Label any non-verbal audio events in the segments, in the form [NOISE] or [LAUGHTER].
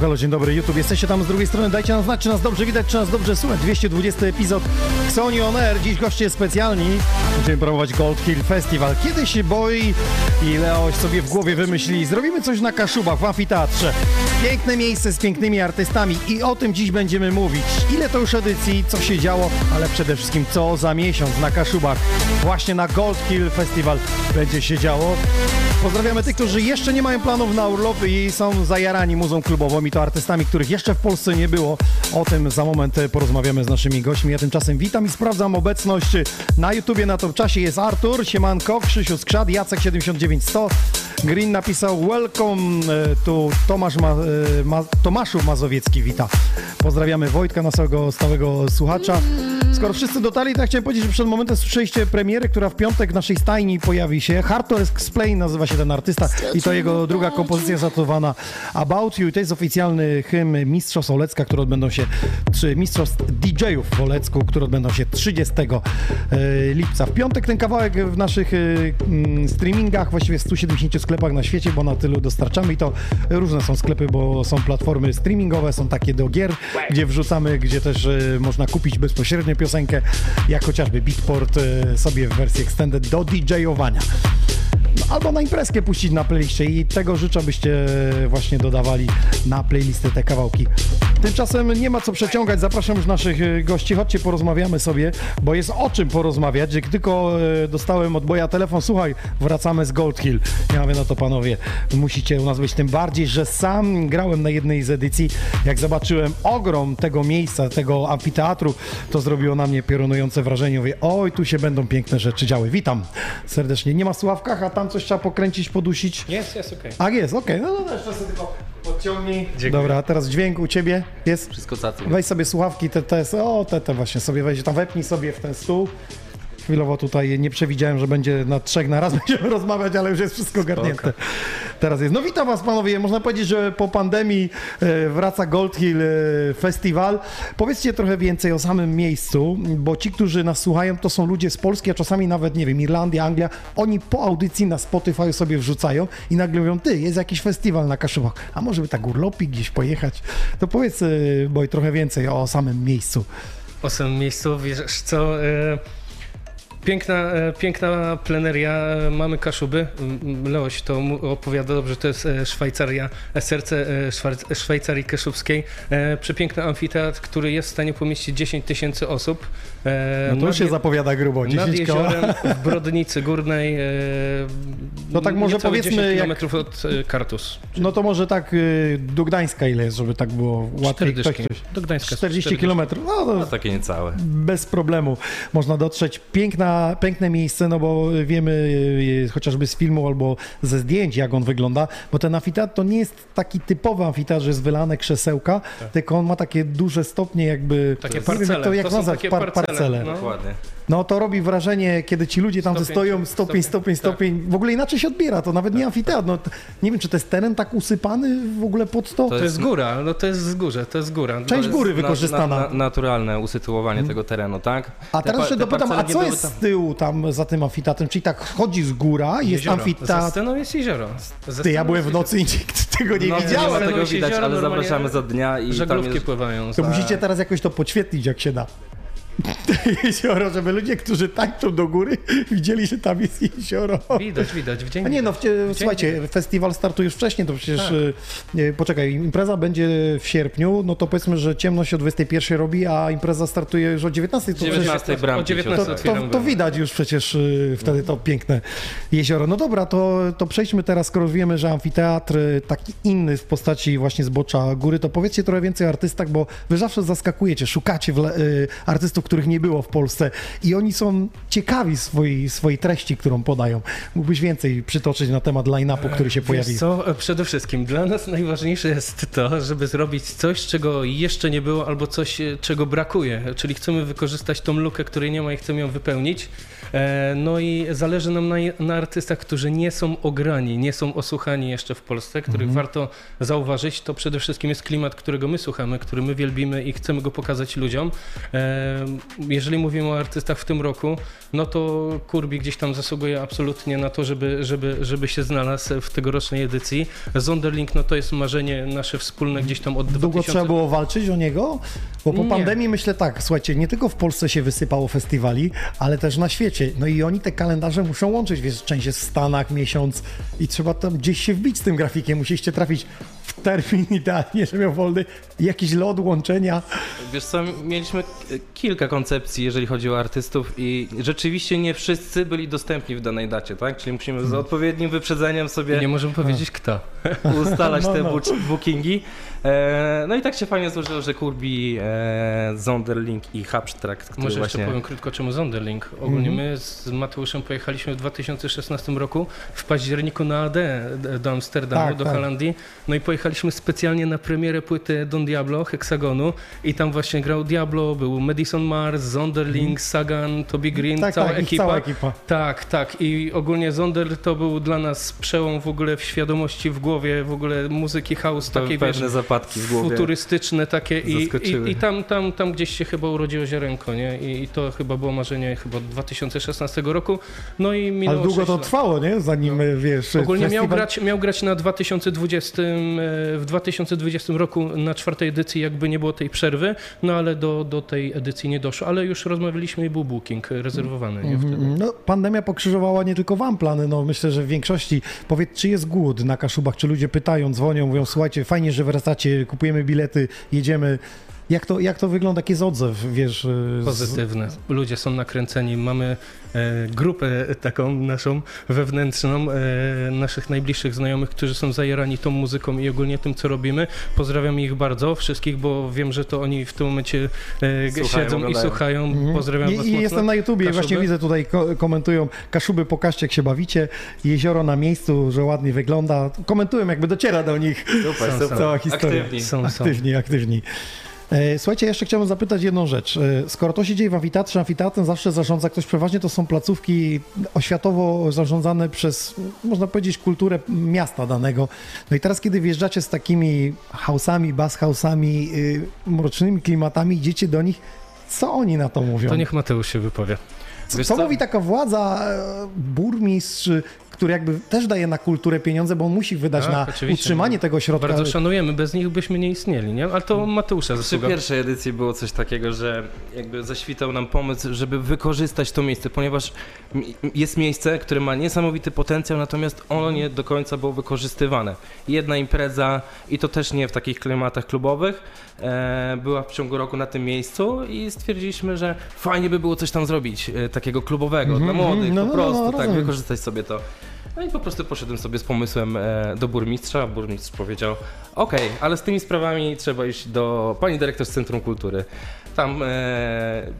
Halo, dzień dobry YouTube. Jesteście tam z drugiej strony, dajcie nam znać, czy nas dobrze widać, czy nas dobrze słychać. 220 epizod Sony On Air. Dziś goście specjalni. Będziemy promować Gold Hill Festival. Kiedy się boi i Leoś sobie w głowie wymyśli, zrobimy coś na Kaszubach w amfiteatrze. Piękne miejsce z pięknymi artystami i o tym dziś będziemy mówić. Ile to już edycji, co się działo, ale przede wszystkim co za miesiąc na Kaszubach. Właśnie na Gold Hill Festival będzie się działo. Pozdrawiamy tych, którzy jeszcze nie mają planów na urlop i są zajarani muzą klubową i to artystami, których jeszcze w Polsce nie było. O tym za moment porozmawiamy z naszymi gośćmi. Ja tymczasem witam i sprawdzam obecność na YouTubie. Na to czasie jest Artur, Siemanko, Krzysiu Skrzad, Jacek 79100. Green napisał welcome e, tu Tomasz Ma, e, Ma, Tomaszów Mazowiecki wita. Pozdrawiamy Wojtka, naszego stałego słuchacza. Skoro wszyscy dotarli, ja chciałem powiedzieć, że przed momentem słyszeliście premierę, która w piątek w naszej stajni pojawi się. Hardcore Explain nazywa się ten artysta i to jego druga kompozycja zatytułowana About You. To jest oficjalny hymn Mistrzostw Olecka, które odbędą się, czy Mistrzostw DJ-ów w Olecku, które odbędą się 30 e, lipca. W piątek ten kawałek w naszych e, mm, streamingach, właściwie w 170 sklepach na świecie, bo na tylu dostarczamy i to różne są sklepy, bo są platformy streamingowe, są takie do gier, gdzie wrzucamy, gdzie też e, można kupić bezpośrednio piosenkę, jak chociażby Beatport e, sobie w wersji extended do DJ-owania. Albo na imprezkę puścić na playliście i tego życzę, byście właśnie dodawali na playlistę te kawałki. Tymczasem nie ma co przeciągać, zapraszam już naszych e, gości, chodźcie porozmawiamy sobie, bo jest o czym porozmawiać. Jak tylko e, dostałem od Boja telefon, słuchaj, wracamy z Gold Hill. Ja mówię, no to panowie, musicie u nas być, tym bardziej, że sam grałem na jednej z edycji, jak zobaczyłem ogrom tego miejsca, tego amfiteatru, to zrobiło na mnie piorunujące wrażenie. Mówię, oj, tu się będą piękne rzeczy działy. Witam serdecznie. Nie ma słuchawkach, a tam coś trzeba pokręcić, podusić. Jest, jest okej. A jest, okej, no to jeszcze sobie tylko podciągnij. Dziękuję. Dobra, a teraz dźwięk u ciebie jest? Wszystko cacy. Weź sobie słuchawki, te, te, o, te, te właśnie sobie weź, tam wepnij sobie w ten stół. Chwilowo tutaj nie przewidziałem, że będzie na trzech na raz [LAUGHS] będziemy rozmawiać, ale już jest wszystko garnięte. Teraz jest. No witam was panowie, można powiedzieć, że po pandemii e, wraca Gold Hill e, Festival. Powiedzcie trochę więcej o samym miejscu, bo ci, którzy nas słuchają, to są ludzie z Polski, a czasami nawet, nie wiem, Irlandia, Anglia. Oni po audycji na Spotify sobie wrzucają i nagle mówią, ty, jest jakiś festiwal na Kaszubach, a może by tak urlopik gdzieś pojechać? To powiedz, e, Boj, trochę więcej o samym miejscu. O samym miejscu, wiesz co, e, piękna, e, piękna pleneria, e, mamy Kaszuby, Leoś to opowiada dobrze, to jest e, Szwajcaria, serce Szwajcarii Kaszubskiej, przepiękny amfiteatr, który jest w stanie pomieścić 10 tysięcy osób. No to nad się zapowiada grubo, Nad 10 koła. jeziorem w Brodnicy Górnej. No tak może powiedzmy, 10 jak- kilometrów od Kartus. No to może tak do Gdańska ile jest, żeby tak było łatwiej. Cztery Ktoś, dyszki. ktoś. Do Gdańska. 40 cztery dyszki. kilometrów. No to No takie niecałe. bez problemu można dotrzeć. Piękna, piękne miejsce, no bo wiemy y, chociażby z filmu albo ze zdjęć, jak on wygląda, bo ten amfiteatr to nie jest taki typowy amfiteatr, że jest wylane krzesełka, tylko on ma takie duże stopnie jakby... Takie nie wiem, parcele. jak to jak To są nazwać, parcele, parcele. no. Dokładnie. No to robi wrażenie, kiedy ci ludzie tam Stopień, stoją, stopień, stopień, stopień, stopień. W ogóle inaczej się odbiera, to nawet nie amfiteatr. No, t- nie wiem, czy to jest teren tak usypany w ogóle pod to? To To jest góra, no to jest wzgórze, to jest góra. Część To góry jest wykorzystana. Na, na, naturalne usytuowanie tego terenu, tak? A Te teraz te dopytam, a co jest z tyłu tam za tym amfiteatrem? Czyli tak chodzi z góra, jest Jezioro. Amfiteatr. sceną jest jezioro. Ty, ja byłem w jest nocy i nikt tego nie No, nie widziałem. tego widać, Jezioro ale zapraszamy za dnia i tam Żaglówki jest... pływają. To musicie teraz jakoś to podświetlić, jak się da. Jezioro, żeby ludzie, którzy tańczą do góry, widzieli, że tam jest jezioro. Widać, widać, w dzień A nie no, w. W dzień słuchajcie, widać. festiwal startuje już wcześniej, to przecież, Tak. nie, poczekaj, impreza będzie w sierpniu, no to powiedzmy, że ciemność o 21 robi, a impreza startuje już o 19. To przecież- 19 bramki O 19 się To, to bramę. widać już przecież y, wtedy to piękne jezioro. No dobra, to, to przejdźmy teraz, skoro wiemy, że amfiteatr y, taki inny w postaci właśnie zbocza góry, to powiedzcie trochę więcej o artystach, bo wy zawsze zaskakujecie, szukacie w, le- artystów, których nie było w Polsce i oni są ciekawi swojej, swojej treści, którą podają. Mógłbyś więcej przytoczyć na temat line-upu, który się pojawi. Wiesz co, e, przede wszystkim dla nas najważniejsze jest to, żeby zrobić coś, czego jeszcze nie było, albo coś, e, czego brakuje. Czyli chcemy wykorzystać tą lukę, której nie ma i chcemy ją wypełnić. E, No i zależy nam na, na artystach, którzy nie są ograni, nie są osłuchani jeszcze w Polsce, których warto zauważyć. To przede wszystkim jest klimat, którego my słuchamy, który my wielbimy i chcemy go pokazać ludziom. Jeżeli mówimy o artystach w tym roku, no to Kurbi gdzieś tam zasługuje absolutnie na to, żeby, żeby, żeby się znalazł w tegorocznej edycji. Zonderling, no to jest marzenie nasze wspólne gdzieś tam od Długo 2000... trzeba było walczyć o niego? Bo po Nie. pandemii myślę tak, słuchajcie, nie tylko w Polsce się wysypało festiwali, ale też na świecie. No i oni te kalendarze muszą łączyć, wiesz, część jest w Stanach, miesiąc i trzeba tam gdzieś się wbić z tym grafikiem. Musieliście trafić termin [LAUGHS] idealnie, żeby miał wolny jakiś lot łączenia. Wiesz co, mieliśmy kilka koncepcji, jeżeli chodzi o artystów i rzeczywiście nie wszyscy byli dostępni w danej dacie, tak? Czyli musimy z odpowiednim wyprzedzeniem I sobie nie możemy powiedzieć kto. ustalać [LAUGHS] No, te no. bookingi. E, no i tak się fajnie złożyło, że Kurbi, e, Zonderling i Habstract, który Może właśnie... jeszcze powiem krótko, czemu Zonderling. Ogólnie Mhm. my z Mateuszem pojechaliśmy w 2016 roku w październiku na AD do Amsterdamu, Tak, do tak. Holandii. No i pojechaliśmy specjalnie na premierę płyty Don Diablo, Hexagonu i tam właśnie grał Diablo, był Madison Mars, Zonderling, Sagan, Toby Green, Tak, cała tak, ekipa. cała ekipa. Tak, tak. I ogólnie Zonder to był dla nas przełom w ogóle w świadomości, w głowie, w ogóle muzyki house, takiej wiesz, zapadki w głowie. futurystyczne takie i, i, i tam, tam, tam gdzieś się chyba urodziło ziarenko, nie? I, i to chyba było marzenie chyba od 2016 roku. No i minęło Ale długo to lat. trwało, nie? Zanim, e, wiesz... Ogólnie miał festiwal- grać, miał grać na 2020, e, w 2020 roku na czwartej edycji jakby nie było tej przerwy, no ale do, do tej edycji nie doszło, ale już rozmawialiśmy i był booking rezerwowany, nie? Wtedy. Mhm, No, pandemia pokrzyżowała nie tylko wam plany, no myślę, że w większości. Powiedz, czy jest głód na Kaszubach, czy ludzie pytają, dzwonią, mówią, słuchajcie, fajnie, że wracacie, kupujemy bilety, jedziemy. Jak to, jak to wygląda, jaki jest odzew, wiesz? z- Pozytywne. Ludzie są nakręceni. Mamy e, grupę taką naszą wewnętrzną, e, naszych najbliższych znajomych, którzy są zajarani tą muzyką i ogólnie tym, co robimy. Pozdrawiam ich bardzo, wszystkich, bo wiem, że to oni w tym momencie e, Słuchają, siedzą i oglądają. słuchają. Mhm. Pozdrawiam I, was I mocno. jestem na YouTubie i właśnie widzę tutaj ko- komentują Kaszuby, pokażcie jak się bawicie, jezioro na miejscu, że ładnie wygląda. Komentują, jakby dociera do nich Super, Są, super. cała historia. Aktywni. Są, są. Aktywni, aktywni. E, Słuchajcie, jeszcze chciałbym zapytać jedną rzecz. E, Skoro to się dzieje w amfiteatrze, amfiteatrem zawsze zarządza ktoś, przeważnie to są placówki oświatowo zarządzane przez, można powiedzieć, kulturę miasta danego. No i teraz, kiedy wjeżdżacie z takimi house'ami, bass house'ami, y, mrocznymi klimatami, idziecie do nich, co oni na to mówią? To niech Mateusz się wypowie. Co, co? mówi taka władza, e, burmistrz, który jakby też daje na kulturę pieniądze, bo on musi wydać Tak, na utrzymanie tego środka. Bardzo szanujemy, bez nich byśmy nie istnieli, nie? Ale to Mateusza Przy zasługa. pierwszej edycji było coś takiego, że jakby zaświtał nam pomysł, żeby wykorzystać to miejsce, ponieważ jest miejsce, które ma niesamowity potencjał, natomiast ono nie do końca było wykorzystywane. Jedna impreza, i to też nie w takich klimatach klubowych, e, była w ciągu roku na tym miejscu i stwierdziliśmy, że fajnie by było coś tam zrobić, e, takiego klubowego, Mhm, dla młodych, mhm. No, po no, prostu, no, tak, rozumiem. wykorzystać sobie to. No i po prostu poszedłem sobie z pomysłem e, do burmistrza. Burmistrz powiedział: Okej, ale z tymi sprawami trzeba iść do pani dyrektor z Centrum Kultury. Tam e,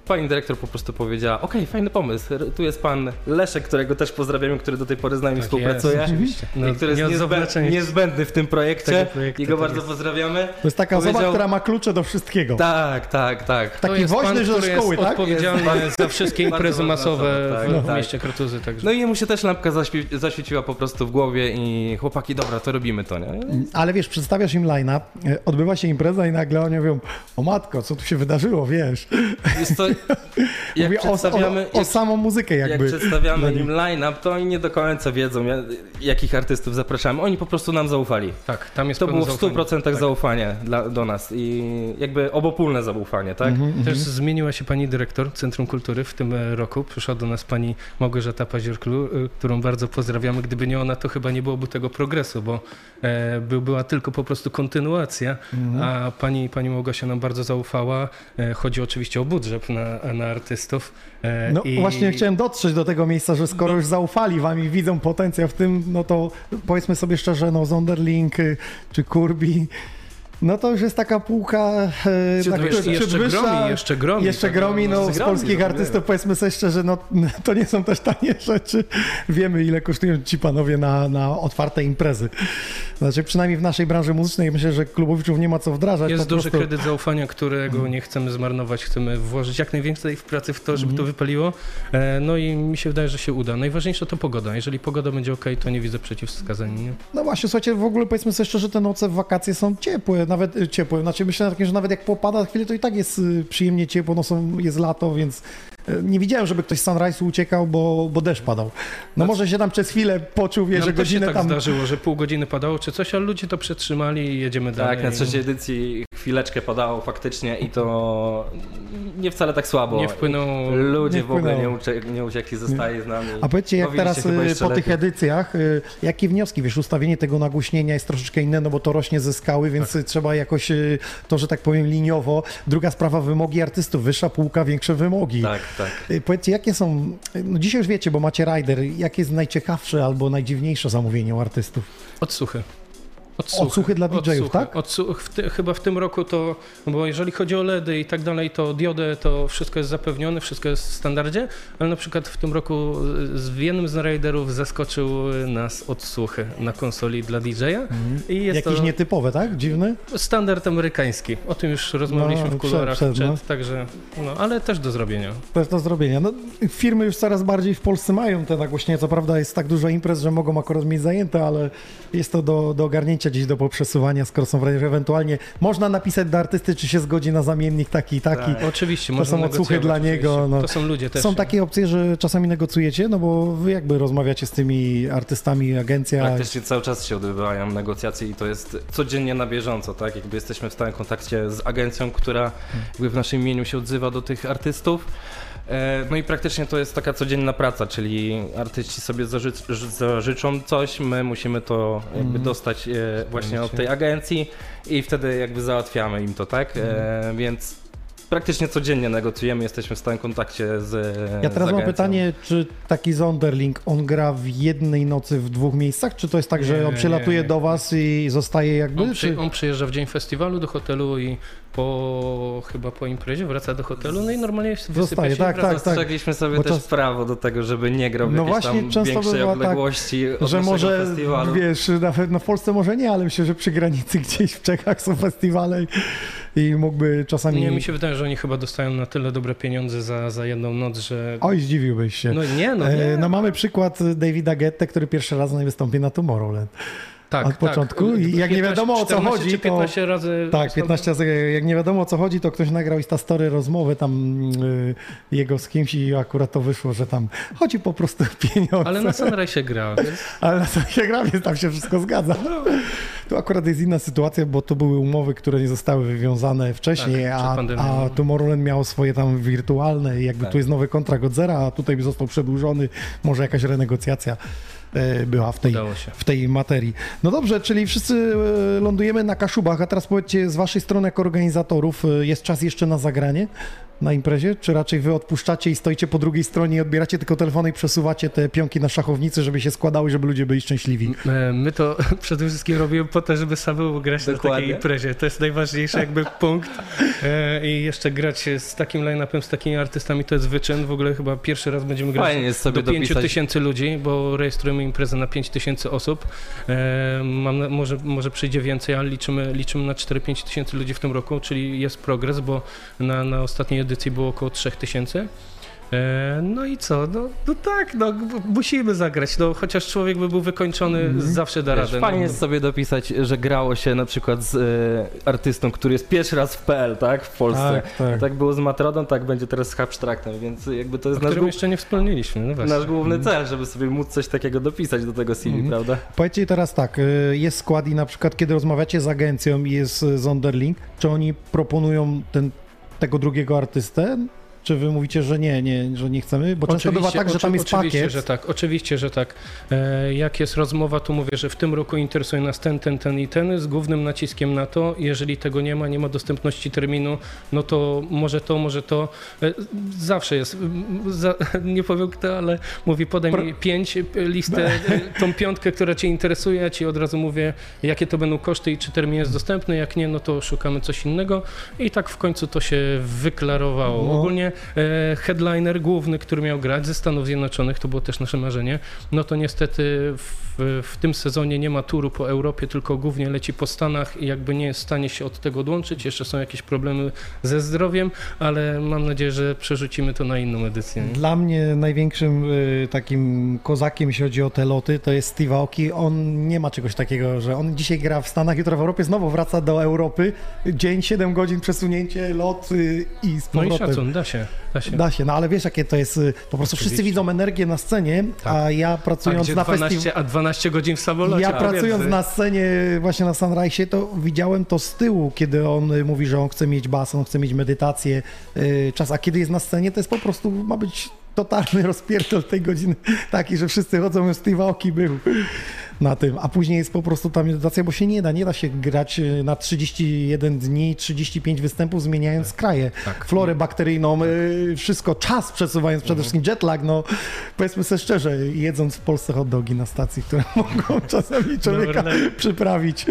pani dyrektor po prostu powiedziała: Okej, fajny pomysł. Tu jest pan Leszek, którego też pozdrawiamy, który do tej pory z nami Tak współpracuje. jest, oczywiście. No, I który jest niezbędny, niezbędny w tym projekcie. I go tak bardzo jest. pozdrawiamy. To jest taka osoba, która ma klucze do wszystkiego. Tak, tak, tak. To Taki jest woźny który szkoły, jest tak? odpowiedzialny za wszystkie [LAUGHS] imprezy masowe tak, w, w tak. mieście Krotuzy. Także. No i jemu się też lampka zaświe- zaświeciła po prostu w głowie i chłopaki, dobra, to robimy to, nie? Ale wiesz, przedstawiasz im line-up, e, odbywa się impreza i nagle oni mówią, o matko, co tu się wydarzyło, wiesz. Jest to, jak Mówię o, przedstawiamy, o, o jak, samą muzykę jak jakby. przedstawiamy dla nich. im line-up, to oni nie do końca wiedzą, ja- jakich artystów zapraszamy. Oni po prostu nam zaufali. Tak, tam jest To było w zaufanie. 100% Tak. zaufanie dla, do nas i jakby obopólne zaufanie, tak? Mhm. Też zmieniła się pani dyrektor Centrum Kultury w tym e, roku. Przyszła do nas pani Małgorzata Paziorklu, e, którą bardzo pozdrawiamy. Gdyby nie ona, to chyba nie byłoby tego progresu, bo e, by, była tylko po prostu kontynuacja, Mhm. a pani, pani Małgosia nam bardzo zaufała. E, chodzi oczywiście o budżet na, na artystów. E, No i- właśnie chciałem dotrzeć do tego miejsca, że skoro już zaufali wam i widzą potencjał w tym, no to powiedzmy sobie szczerze, no Zonderling y, czy Kurbi, no to już jest taka półka, e, ciut jeszcze wyższa, gromi, jeszcze gromi. Jeszcze tak, gromi, no z gromi, polskich no, artystów powiedzmy sobie szczerze, no [LAUGHS] to nie są też tanie rzeczy. Wiemy ile kosztują ci panowie na, na otwarte imprezy. Znaczy przynajmniej w naszej branży muzycznej myślę, że klubowiczów nie ma co wdrażać. Jest duży prostu- kredyt zaufania, którego nie chcemy zmarnować. Chcemy włożyć jak najwięcej w pracy w to, żeby to wypaliło. E, No i mi się wydaje, że się uda. Najważniejsze to pogoda. Jeżeli pogoda będzie ok, to nie widzę przeciwwskazań. Nie? No właśnie, słuchajcie, w ogóle powiedzmy sobie szczerze, te noce w wakacje są ciepłe, nawet y, ciepłe. Znaczy myślę że nawet jak popada chwilę, to i tak jest y, przyjemnie ciepło, no są, jest lato, więc nie widziałem, żeby ktoś z Sunrise'u uciekał, bo, bo deszcz padał. No może się tam przez chwilę poczuł, wie, Nam że godzinę tak tam... zdarzyło, że pół godziny padało czy coś, ale ludzie to przetrzymali i jedziemy dalej. Tak, na trzeciej edycji chwileczkę padało faktycznie i to nie wcale tak słabo. Nie wpłynęło... Ludzie Nie w ogóle nie, ucie, nie uciekli, zostali z nami. A powiedzcie, jak teraz y, po tych lepiej. edycjach, y, jakie wnioski, wiesz, ustawienie tego nagłośnienia jest troszeczkę inne, no bo to rośnie ze skały, więc Tak. trzeba jakoś y, to, że tak powiem, liniowo. Druga sprawa, wymogi artystów, wyższa półka, większe wymogi. Tak, tak. Powiedzcie, jakie są, no dzisiaj już wiecie, bo macie rider, jakie jest najciekawsze albo najdziwniejsze zamówienie u artystów? Odsłuchy. Odsłuchy dla DJ-ów, tak? Odsłuch, w ty, chyba w tym roku to, no bo jeżeli chodzi o LEDy i tak dalej, to diodę to wszystko jest zapewnione, wszystko jest w standardzie, ale na przykład w tym roku z w jednym z raiderów zaskoczył nas odsłuchy na konsoli dla DJ-a i jest Jakieś to nietypowe, tak? Dziwne? standard amerykański. O tym już rozmawialiśmy No, w kolorach przed- przed, no. także, no, ale też do zrobienia. Jest do zrobienia. No, firmy już coraz bardziej w Polsce mają te nagłośnienia. Co prawda jest tak dużo imprez, że mogą akurat mieć zajęte, ale jest to do, do ogarnięcia gdzieś do poprzesuwania, skoro są w razie, że ewentualnie można napisać do artysty, czy się zgodzi na zamiennik taki i taki. Oczywiście, To są odsłuchy dla oczywiście. niego, no. To są ludzie też. Są takie opcje, że czasami negocjujecie, no bo wy jakby rozmawiacie z tymi artystami, agencja. Praktycznie cały czas się odbywają negocjacje i to jest codziennie na bieżąco, tak? Jakby jesteśmy w stałym kontakcie z agencją, która jakby w naszym imieniu się odzywa do tych artystów. E, No i praktycznie to jest taka codzienna praca, czyli artyści sobie zaży zażyczą coś, my musimy to jakby dostać e, właśnie od tej agencji i wtedy jakby załatwiamy im to, tak? E, Więc praktycznie codziennie negocjujemy, jesteśmy w stałym kontakcie z Ja z teraz mam agencją. pytanie, czy taki Zonderling, on gra w jednej nocy w dwóch miejscach, czy to jest tak, że Nie, on przylatuje nie, nie. do was i zostaje jakby? On, przy, czy... on przyjeżdża w dzień festiwalu do hotelu i po chyba po imprezie wraca do hotelu, no i normalnie wysypie Zostaje, się i tak, wraca. tak. Zastrzegliśmy sobie Bo też czas- prawo do tego, żeby nie grał w No jakiejś właśnie, tam często większej bywa tak, odległości od że może, festiwalu. wiesz, na, no w Polsce może nie, ale myślę, że przy granicy [LAUGHS] gdzieś w Czechach są festiwale i, mógłby czasami... Nie, mi się wydaje, że oni chyba dostają na tyle dobre pieniądze za, za jedną noc, że... Oj, zdziwiłbyś się. No nie, no E, nie. No mamy przykład Davida Gette, który pierwszy raz na wystąpi na Tomorrowland. Tak, od początku i jak nie wiadomo, o co 14 chodzi, czy to- 15 razy... Tak, 15 razy, jak nie wiadomo o co chodzi, to ktoś nagrał Instastory rozmowę tam y, jego z kimś i akurat to wyszło, że tam chodzi po prostu o pieniądze. Ale na Sunrise gra, więc Ale na co się gra, więc tam się wszystko zgadza. Tu akurat jest inna sytuacja, bo to były umowy, które nie zostały wywiązane wcześniej, Tak, a, a Tomorrowland miało swoje tam wirtualne i jakby Tak. tu jest nowy kontrakt od zera, a tutaj by został przedłużony, może jakaś renegocjacja e, była w tej, w tej materii. No dobrze, czyli wszyscy e, lądujemy na Kaszubach, a teraz powiedzcie z waszej strony jako organizatorów, e, jest czas jeszcze na zagranie na imprezie, czy raczej wy odpuszczacie i stoicie po drugiej stronie i odbieracie tylko telefony i przesuwacie te pionki na szachownicy, żeby się składały, żeby ludzie byli szczęśliwi? E, My to [LAUGHS] przede wszystkim robimy po to, żeby samemu grać na Dokładnie. takiej imprezie. To jest najważniejszy jakby punkt. E, I jeszcze grać z takim line-upem, z takimi artystami to jest wyczyn. W ogóle chyba pierwszy raz będziemy grać Fajnie jest sobie do 5 dopisać tysięcy ludzi, bo rejestrujemy imprezę na 5 tysięcy osób. E, Mam, na- może, może przyjdzie więcej, ale liczymy, liczymy na 4-5 tysięcy ludzi w tym roku, czyli jest progres, bo na, na ostatniej edycji było około 3 tysięcy. E, No i co? No, no tak, no, musimy zagrać. No, chociaż człowiek by był wykończony, zawsze da Wiesz, radę. fajnie no. jest sobie dopisać, że grało się na przykład z e, artystą, który jest pierwszy raz w PL, tak? W Polsce. Tak, tak. Tak było z Matrodą, tak będzie teraz z Abstraktem, więc jakby to O jest nasz, którym głó- jeszcze nie wspomnieliśmy. No właśnie. nasz główny cel, żeby sobie móc coś takiego dopisać do tego CV, Mhm. prawda? Powiedzcie teraz tak, y, jest skład i na przykład kiedy rozmawiacie z agencją i jest y, Zonderling, czy oni proponują ten, tego drugiego artystę? Czy wy mówicie, że nie, nie, że nie chcemy? Bo często bywa tak, że tam jest oczywiście, pakiet. że tak, oczywiście, że tak. E, jak jest rozmowa, to mówię, że w tym roku interesuje nas ten, ten, ten i ten, z głównym naciskiem na to. Jeżeli tego nie ma, nie ma dostępności terminu, no to może to, może to. E, zawsze jest. Za, [LAUGHS] nie powiem kto, ale mówi, podaj Pro- mi pięć, e, listę, [LAUGHS] tą piątkę, która cię interesuje, ja ci od razu mówię, jakie to będą koszty i czy termin jest dostępny. Jak nie, no to szukamy coś innego. I tak w końcu to się wyklarowało. No. Ogólnie headliner główny, który miał grać ze Stanów Zjednoczonych, to było też nasze marzenie, no to niestety w, w tym sezonie nie ma turu po Europie, tylko głównie leci po Stanach i jakby nie jest w stanie się od tego odłączyć. Jeszcze są jakieś problemy ze zdrowiem, ale mam nadzieję, że przerzucimy to na inną edycję. nie? Dla mnie największym y, takim kozakiem, jeśli chodzi o te loty, to jest Steve Aoki. On nie ma czegoś takiego, że on dzisiaj gra w Stanach, jutro w Europie, znowu wraca do Europy. Dzień, 7 godzin, przesunięcie, lot y, i z No i powrotem. szacun, da się, da się. Da się, no ale wiesz jakie to jest, y, po prostu wszyscy Oczywiście. widzą energię na scenie, Tak. a ja A pracując gdzie na 12, festiwalu... a 12 godzin w samolocie. Ja pracując na scenie właśnie na Sunrise, to widziałem to z tyłu, kiedy on y, mówi, że on chce mieć bas, on chce mieć medytację, y, czas, a kiedy jest na scenie, to jest po prostu, ma być totalny [LAUGHS] rozpierdol tej godziny taki, że wszyscy chodzą, Steve Aoki był. Na tym, a później jest po prostu ta medytacja, bo się nie da, nie da się grać y, na 31 dni, 35 występów, zmieniając kraje, tak. florę bakteryjną, y, wszystko, czas przesuwając, przede wszystkim jetlag, no powiedzmy sobie szczerze, jedząc w Polsce hot dogi na stacji, które [LAUGHS] mogą czasami człowieka Dobra. przyprawić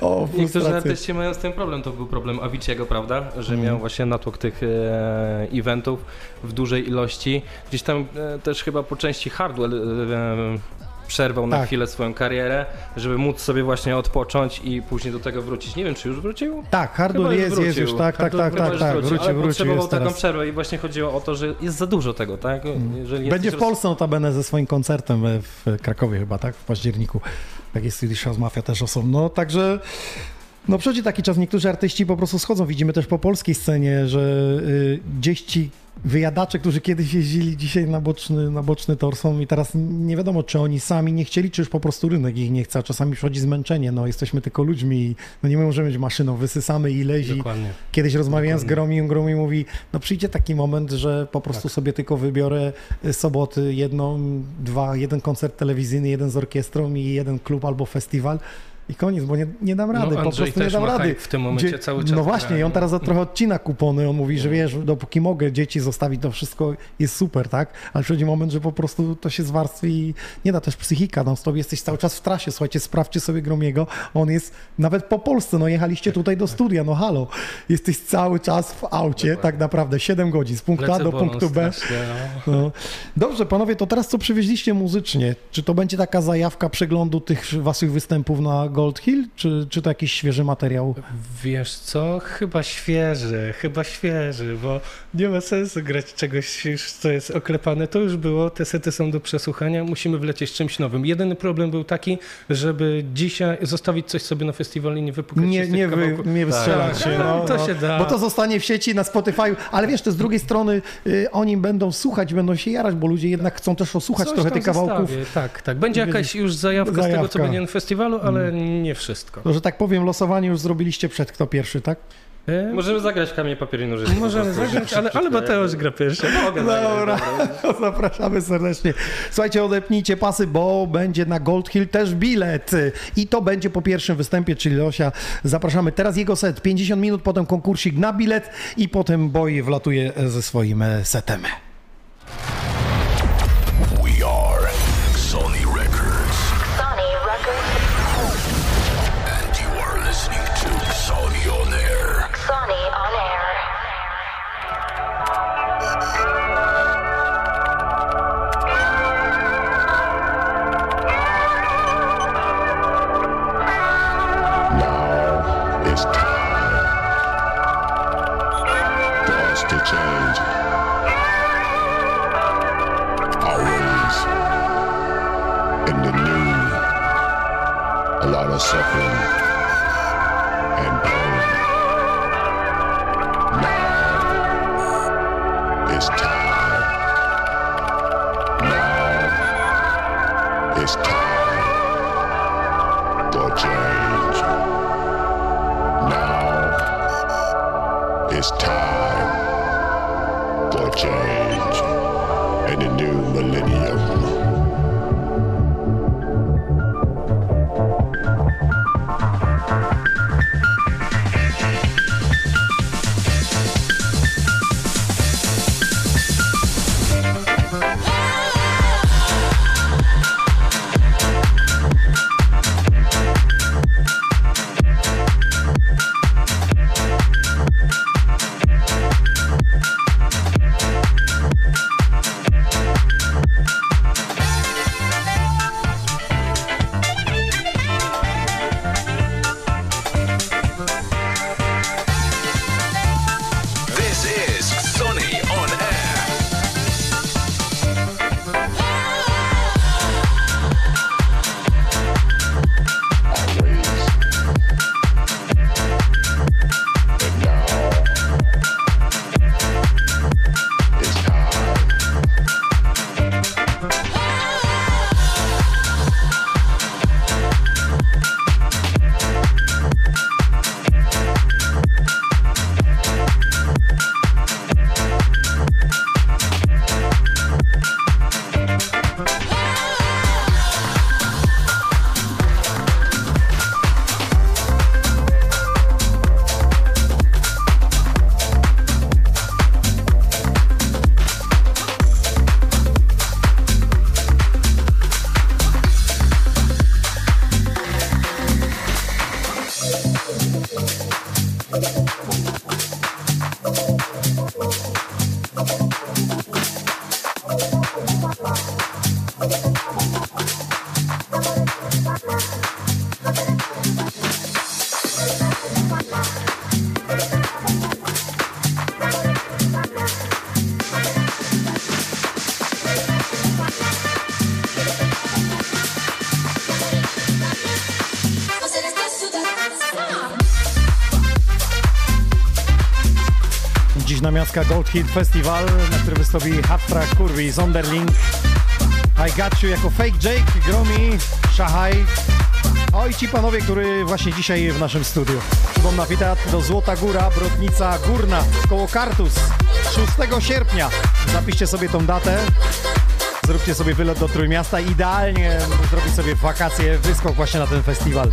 o Niektórzy artyści mają z tym problem. To był problem Avicii'ego, prawda? Że Mhm. miał właśnie natłok tych e, eventów w dużej ilości. Gdzieś tam e, też chyba po części Hardwell e, przerwał na Tak. chwilę swoją karierę, żeby móc sobie właśnie odpocząć i później do tego wrócić. Nie wiem, czy już wrócił? Tak, już jest, jest wrócił. już, tak, tak, Hardwell tak, tak, już tak, wrócił, wrócił, ale wrócił, potrzebował jest taką teraz. przerwę i właśnie chodziło o to, że jest za dużo tego, tak? Jeżeli Będzie w Polsce notabene ze swoim koncertem w Krakowie chyba, tak? W październiku. Tak jest Swedish House Mafia też osobno. Także no przychodzi taki czas, niektórzy artyści po prostu schodzą. Widzimy też po polskiej scenie, że y, gdzieś ci wyjadacze, którzy kiedyś jeździli dzisiaj na boczny, na boczny tor są i teraz nie wiadomo, czy oni sami nie chcieli, czy już po prostu rynek ich nie chce, a czasami przychodzi zmęczenie, no jesteśmy tylko ludźmi no nie możemy być maszyną, wysysamy i Dokładnie. Kiedyś rozmawiałem z Dokładnie. Gromim, Gromi mówi, no przyjdzie taki moment, że po prostu Tak. sobie tylko wybiorę y, soboty jedną, dwa, jeden koncert telewizyjny, jeden z orkiestrą i jeden klub albo festiwal i koniec, bo nie, nie dam rady, No, po prostu nie dam rady. w tym momencie cały czas No właśnie, i on no. teraz trochę odcina kupony, on mówi, że wiesz, dopóki mogę dzieci zostawić, to wszystko jest super, tak? Ale przychodzi moment, że po prostu to się zwarstwi i nie da też psychika, no stop, jesteś cały czas w trasie, słuchajcie, sprawdźcie sobie Gromiego, on jest nawet po Polsce, no jechaliście tutaj do studia, no halo, jesteś cały czas w aucie, tak naprawdę, 7 godzin, z punktu A do punktu B. strasznie, no. No. Dobrze, panowie, to teraz co przywieźliście muzycznie? Czy to będzie taka zajawka przeglądu tych waszych występów na Gold Hill, czy, czy to jakiś świeży materiał? Wiesz co, chyba świeży, chyba świeży, bo nie ma sensu grać czegoś co jest oklepane. To już było, te sety są do przesłuchania, musimy wlecieć z czymś nowym. Jedyny problem był taki, żeby dzisiaj zostawić coś sobie na festiwalu i nie wypukać się Nie, z tych nie, wy, nie wystrzelać Tak. się. [LAUGHS] No, to no, się da. Bo to zostanie w sieci, na Spotify, ale wiesz, to z drugiej strony y, oni będą słuchać, będą się jarać, bo ludzie jednak chcą też osłuchać Coś trochę tych kawałków. zostawię, Tak, tak. Będzie jakaś już zajawka, z tego, Zajawka. co będzie na festiwalu, ale nie wszystko. To, że tak powiem, losowanie już zrobiliście przed kto pierwszy, tak? E, Możemy zagrać kamień, papier i nożyce. Możemy zagrać, ale, ale Mateusz gra pierwszy. Mogę Dobra, zagrać, to [LAUGHS] zapraszamy serdecznie. Słuchajcie, odepnijcie pasy, bo będzie na Gold Hill też bilet. I to będzie po pierwszym występie, czyli Losia. Zapraszamy. Teraz jego set, 50 minut, potem konkursik na bilet i potem Boy wlatuje ze swoim setem. Dziś na miaska Gold Hill Festival, na którym wystąpi Hatra Kurwi, Zonderling, I Got You jako Fake Jake, Gromi, Shahai. O i ci panowie, który właśnie dzisiaj w naszym studiu. Przypomnę witat do Złota Góra, Brodnica Górna, koło Kartus, 6 sierpnia. Zapiszcie sobie tą datę. Zróbcie sobie wylot do Trójmiasta. Idealnie zrobić sobie wakacje, wyskok właśnie na ten festiwal.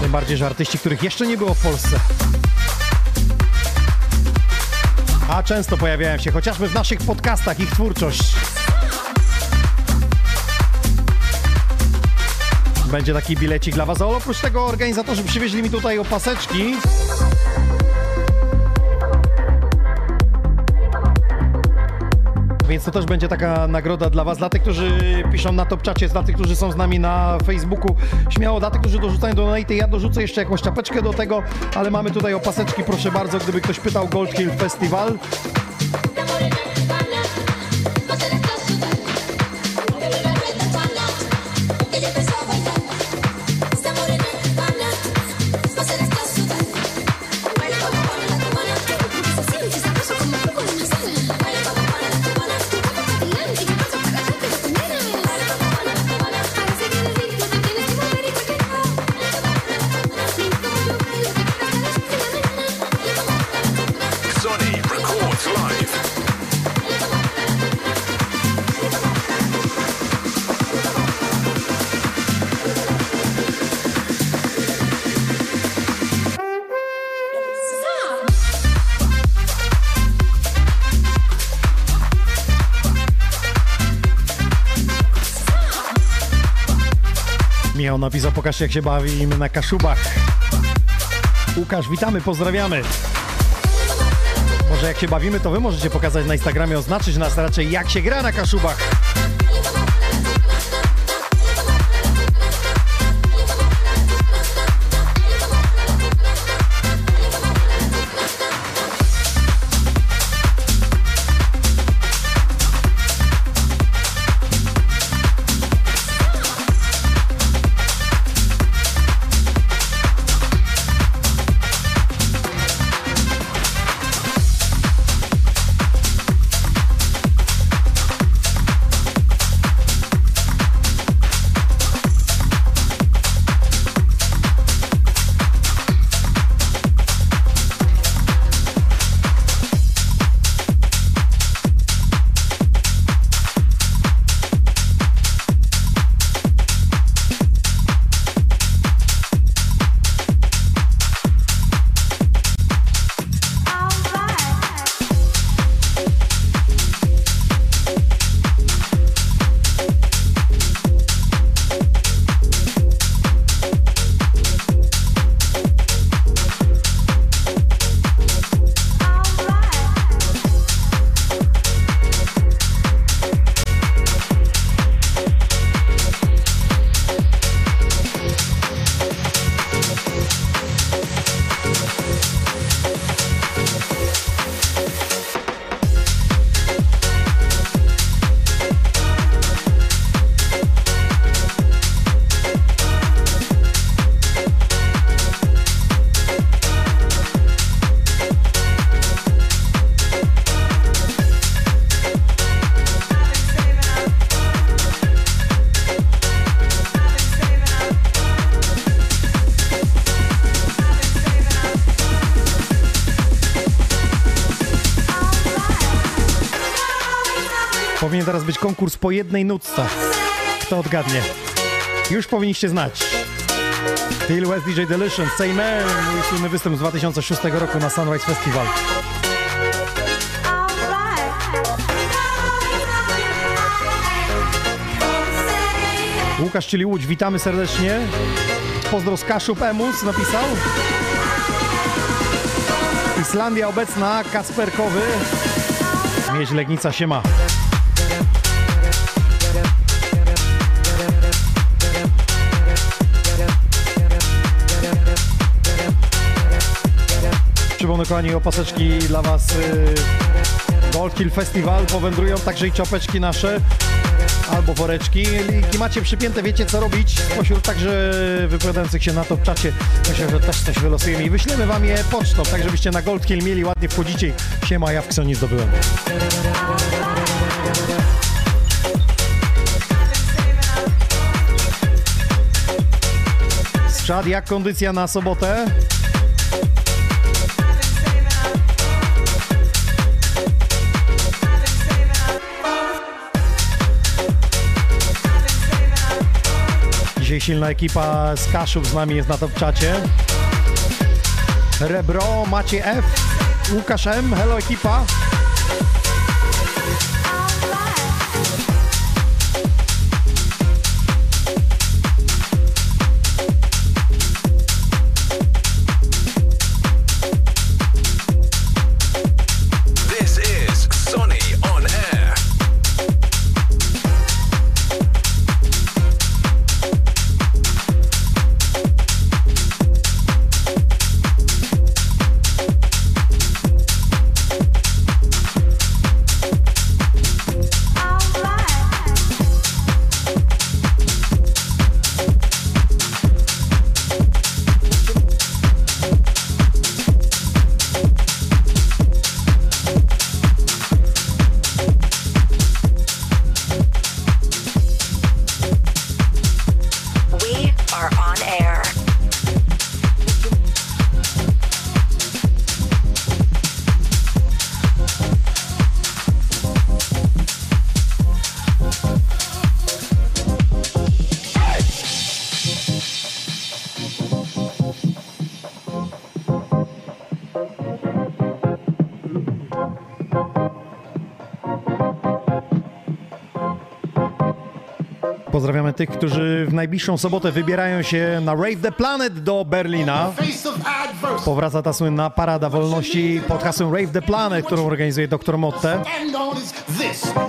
Tym bardziej, że artyści, których jeszcze nie było w Polsce. A często pojawiają się chociażby w naszych podcastach ich twórczość. Będzie taki bilecik dla Was. Ale oprócz tego organizatorzy przywieźli mi tutaj opaseczki. Więc to też będzie taka nagroda dla Was, dla tych, którzy piszą na top czacie, dla tych, którzy są z nami na Facebooku. Śmiało, dla tych, którzy dorzucają donate. Ja dorzucę jeszcze jakąś czapeczkę do tego, ale mamy tutaj opaseczki, proszę bardzo, gdyby ktoś pytał Gold Hill Festival. Napisał, pokażcie jak się bawimy na Kaszubach. Łukasz, witamy, pozdrawiamy. Może jak się bawimy, to wy możecie pokazać na Instagramie, oznaczyć nas raczej jak się gra na Kaszubach. Konkurs po jednej nutce. Kto odgadnie? Już powinniście znać. Till West DJ Delicious, Say Man, mój słynny występ z 2006 roku na Sunrise Festival. Łukasz, czyli Łódź, witamy serdecznie. Pozdro z Kaszub Emus napisał. Islandia obecna, Kasperkowy. Mieź Legnica się ma. Przypomnę kochani opaseczki dla Was y, Gold Hill Festival powędrują także i czapeczki nasze albo woreczki. Linki macie przypięte, wiecie co robić. Spośród także wypowiadających się na to czacie myślę, że też coś wylosujemy i wyślemy wam je pocztą, tak żebyście na Gold mieli, ładnie wchodzicie. Siema, ja w Ksonie zdobyłem. Strzad, jak kondycja na sobotę? Silna ekipa z Kaszub z nami jest na top czacie. Rebro, Macie F, Łukasz M, hello ekipa. Pozdrawiamy tych, którzy w najbliższą sobotę wybierają się na Rave the Planet do Berlina. Powraca ta słynna Parada Wolności pod hasłem Rave the Planet, którą organizuje dr Motte.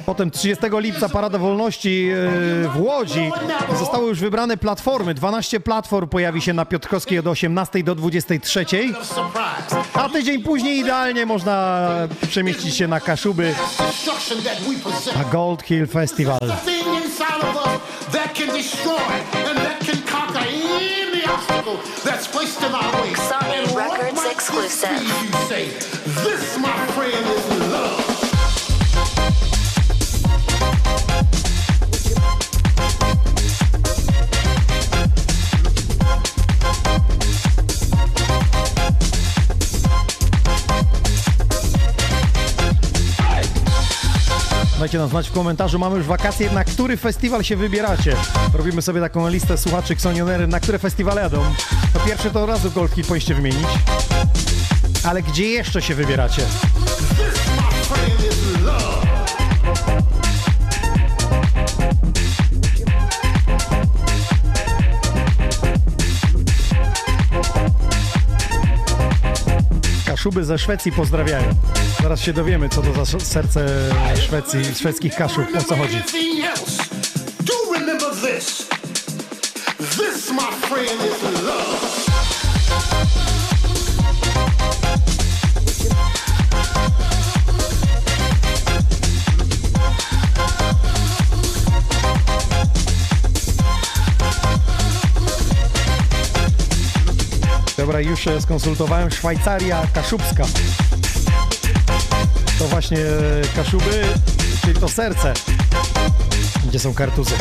Potem 30 lipca Parada Wolności e, w Łodzi. Zostały już wybrane platformy. 12 platform pojawi się na Piotrkowskiej od 18 do 23. A tydzień później idealnie można przemieścić się na Kaszuby na Gold Hill Festival. that's placed in our way. What Records exclusive. This, my friend, is love. Dajcie nam znać w komentarzu, mamy już wakacje, na który festiwal się wybieracie. Robimy sobie taką listę słuchaczy Xonionery, na które festiwale jadą. Po pierwsze to od razu Gold Hit wymienić. Ale gdzie jeszcze się wybieracie? Kaszuby ze Szwecji pozdrawiają. Zaraz się dowiemy, co to za serce Szwecji, szwedzkich Kaszub, o co chodzi. This, my friend, is love. Już e, skonsultowałem Szwajcaria Kaszubska. To właśnie e, Kaszuby, czyli to serce, gdzie są kartuzy.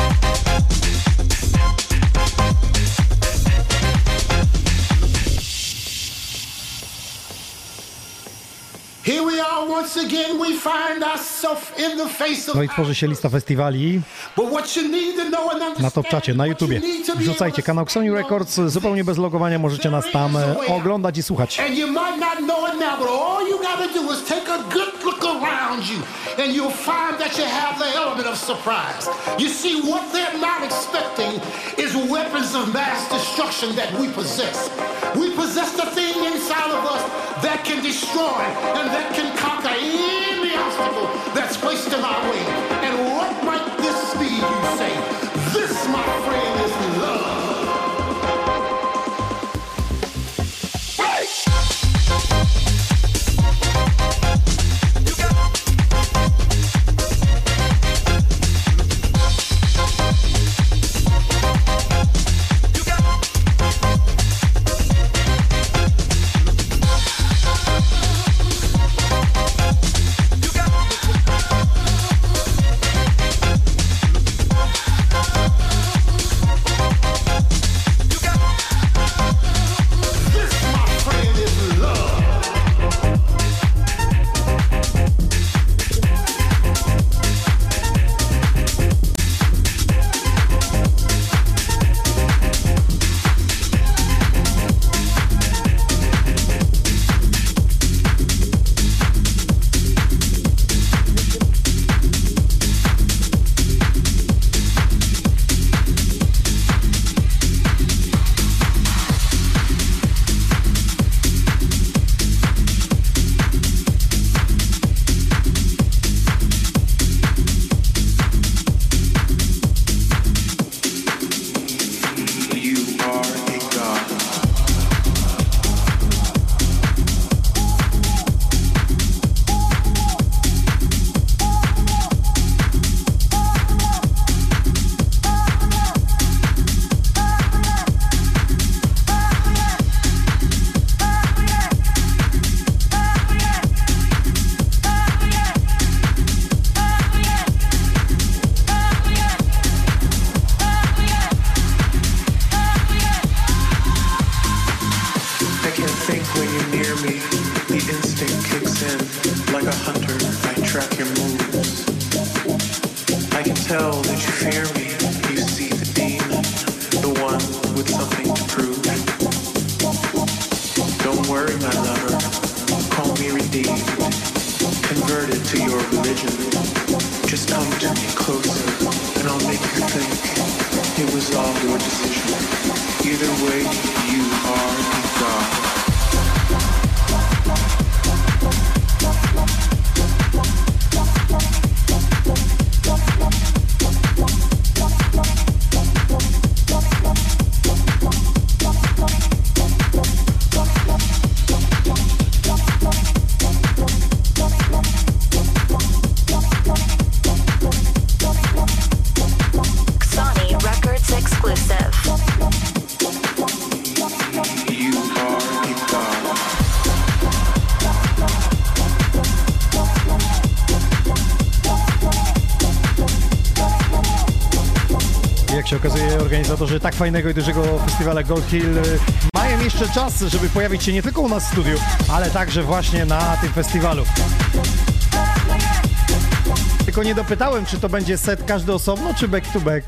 No i tworzy się lista festiwali But what you need to know and understand, na top czacie, na YouTubie. Wrzucajcie kanał know. Records, zupełnie bez logowania możecie nas tam e, oglądać i słuchać. And you might not know it now, but all you got to do is take a good look around you, and you'll find that you have the element of surprise. You see, what they're not expecting is weapons of mass destruction that we possess. We possess the thing inside of us that can destroy and that can conquer any obstacle that's placed in our way. Be, się okazuje, organizatorzy tak fajnego i dużego festiwalu Gold Hill y, mają jeszcze czas, żeby pojawić się nie tylko u nas w studiu, ale także właśnie na tym festiwalu. Tylko nie dopytałem, czy to będzie set każdy osobno, czy back to back.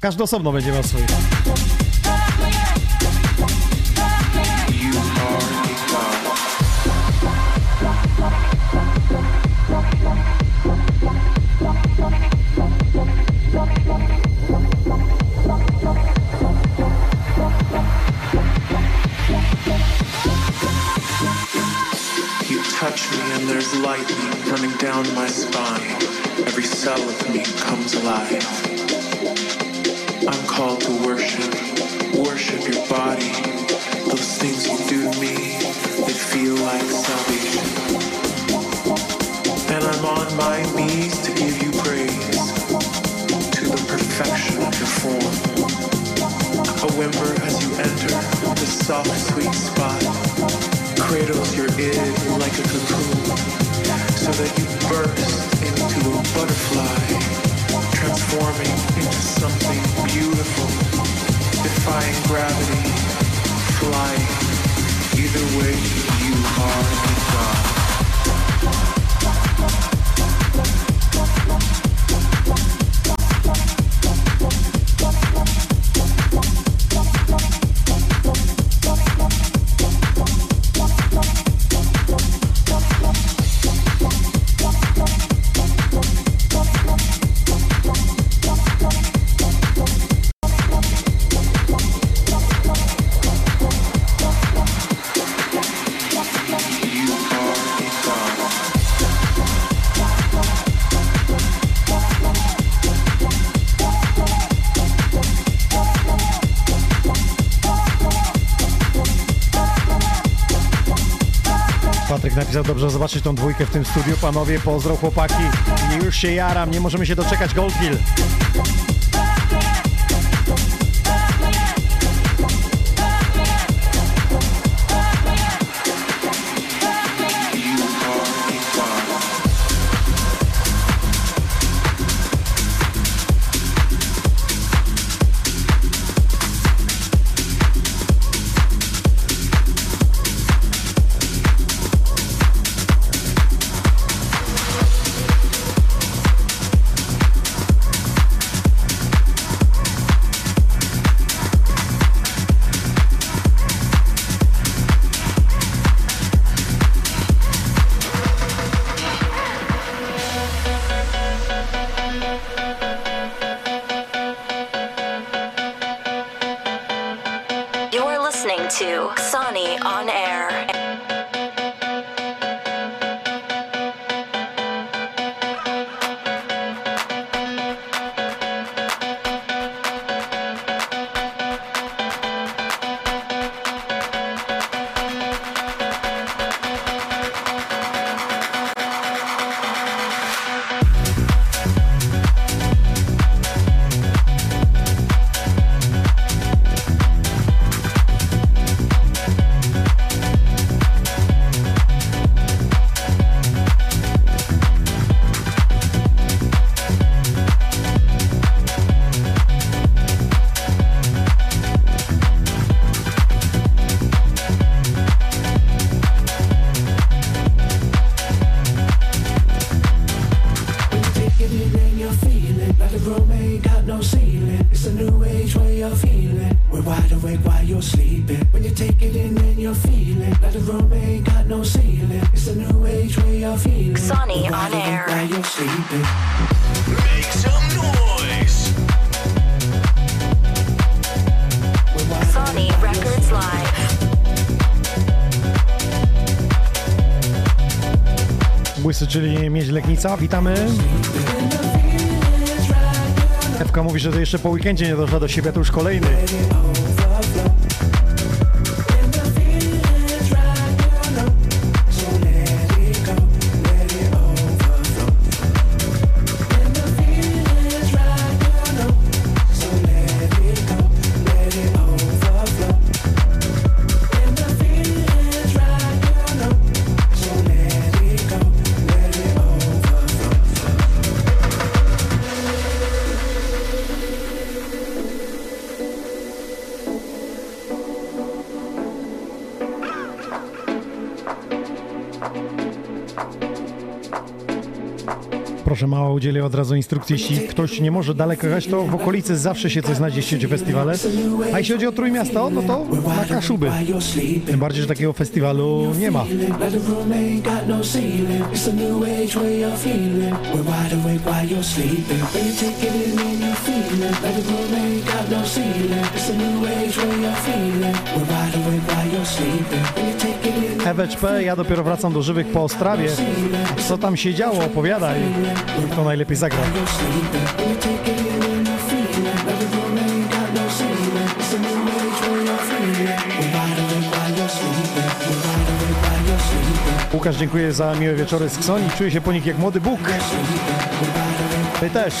Każdy osobno będzie miał swój. za dobrze zobaczyć tą dwójkę w tym studiu. Panowie, pozdro chłopaki. Już się jaram, nie możemy się doczekać Gold Hill. The room ain't got no ceiling. It's a new age way of feeling We're wide awake while you're sleeping. When you take it in then you're feeling. Like the room ain't got no ceiling. It's a new age way of healing. On air. While you're sleeping. Make some noise. Records Live. Błysyczyli nieźle Legnica, witamy. Ewka mówi, że to jeszcze po weekendzie nie doszła do siebie, to już kolejny. Udzielę od razu instrukcji. Jeśli ktoś nie może daleko jechać, to w okolicy zawsze się coś znajdzie, jeśli chodzi o festiwale. A jeśli chodzi o Trójmiasto, no to na Kaszuby. Tym bardziej, że takiego festiwalu nie ma. FHP, ja dopiero wracam do żywych po Ostrawie. Co tam się działo? Opowiadaj. Kto najlepiej zagra? Łukasz, dziękuję za miłe wieczory z Ksoni. Czuję się po nich jak młody Bóg. Ty też.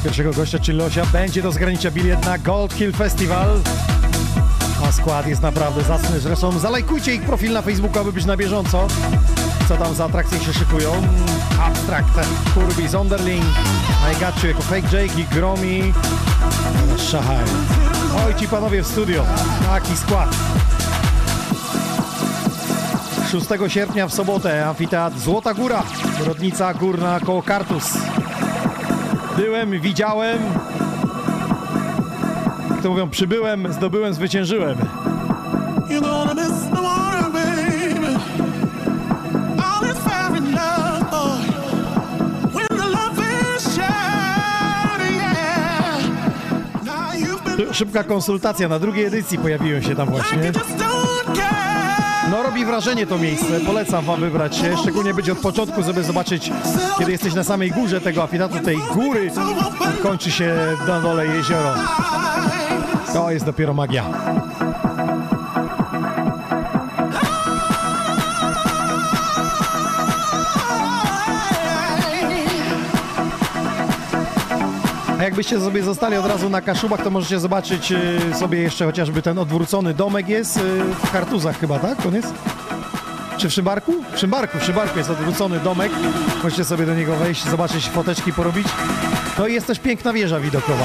Pierwszego gościa, czyli Losia, będzie do zgranicia bilet na Gold Hill Festival. A skład jest naprawdę zacny. Zresztą zalajkujcie ich profil na Facebooku, aby być na bieżąco. Co tam za atrakcje się szykują? Abstract, Kurbi, Zonderling, I Got You jako Fake Jake i Gromi. Szachaj. Oj, ci panowie w studio. Taki skład. 6 sierpnia w sobotę Amfiteatr Złota Góra, Rodnica Górna koło Kartus. Byłem, widziałem. Jak to mówią, przybyłem, zdobyłem, zwyciężyłem. Szybka konsultacja, na drugiej edycji pojawiłem się tam właśnie. No robi wrażenie to miejsce, polecam wam wybrać się, szczególnie być od początku, żeby zobaczyć, kiedy jesteś na samej górze tego afitatu, tej góry, kończy się na dole jezioro. To jest dopiero magia. Jakbyście sobie zostali od razu na Kaszubach, to możecie zobaczyć y, sobie jeszcze chociażby ten odwrócony domek jest y, w Kartuzach chyba, tak? On jest? Czy w Szymbarku? W Szymbarku, w Szymbarku jest odwrócony domek. Możecie sobie do niego wejść, zobaczyć foteczki, porobić. No i jest też piękna wieża widokowa.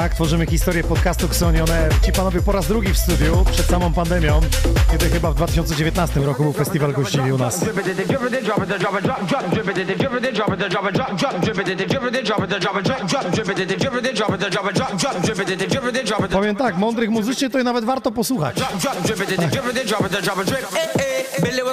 Tak, tworzymy historię podcastu Air. Ci panowie po raz drugi w studiu, przed samą pandemią, kiedy chyba w 2019 roku był festiwal gościli u nas. Powiem tak, mądrych muzycznie to i nawet warto posłuchać. Billy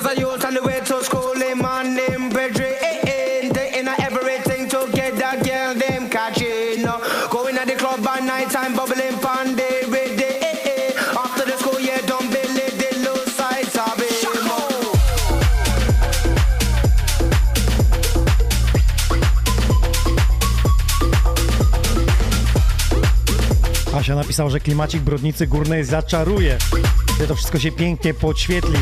club by night time, bubbling pon the ready. After the school, yeah, don't Billy, the low side, sabi, mo. Asia napisał, że klimacik Brodnicy Górnej zaczaruje, gdzie to wszystko się pięknie podświetli.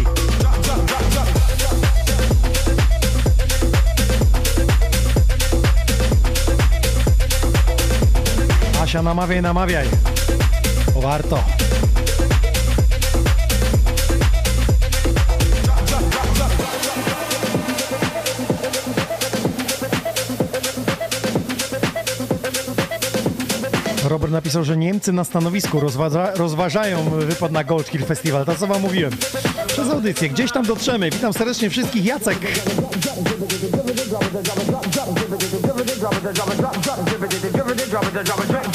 Asia, namawiaj, namawiaj. Bo warto. Robert napisał, że Niemcy na stanowisku rozważa, rozważają wypad na Gold Hill Festival. To co wam mówiłem. Przez audycję. Gdzieś tam dotrzemy. Witam serdecznie wszystkich. Jacek. drop it, drop it, drop, drop,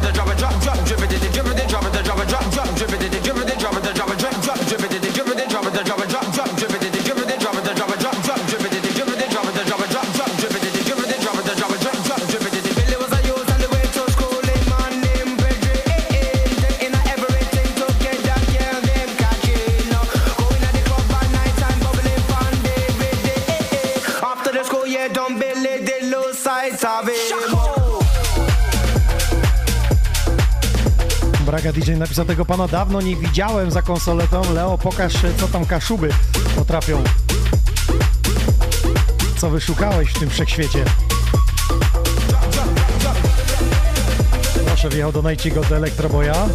Braga DJ napisał tego pana dawno nie widziałem za konsoletą. Leo, pokaż co tam kaszuby potrafią. Co wyszukałeś w tym wszechświecie? Proszę, wjechał do Najciego do Elektroboja.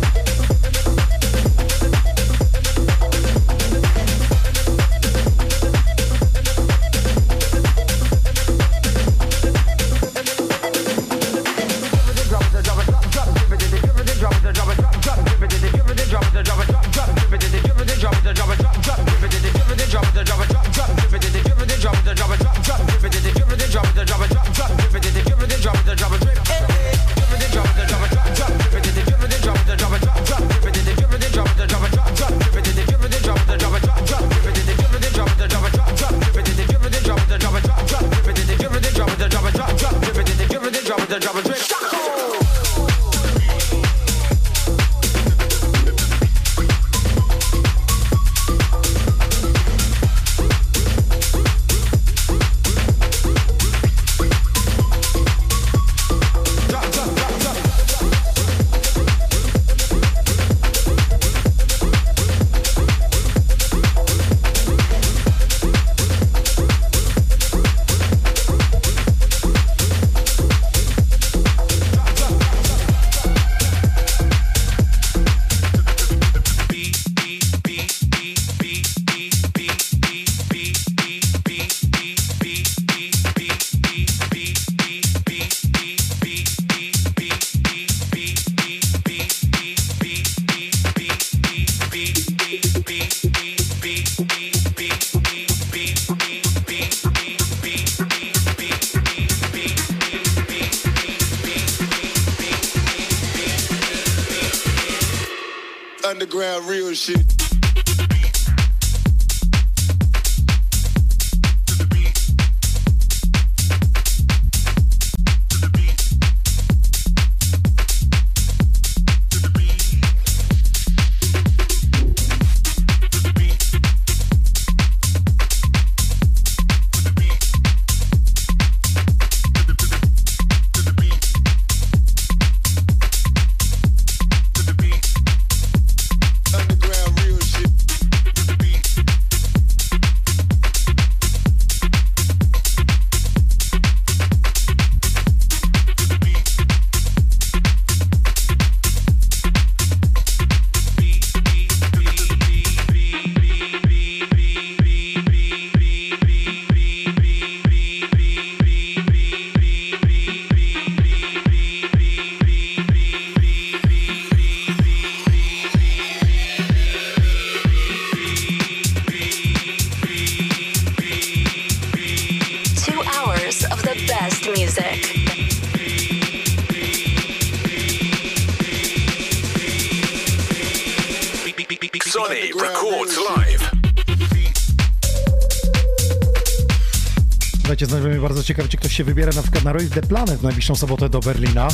Się wybiera na przykład na Rave the Planet w najbliższą sobotę do Berlina.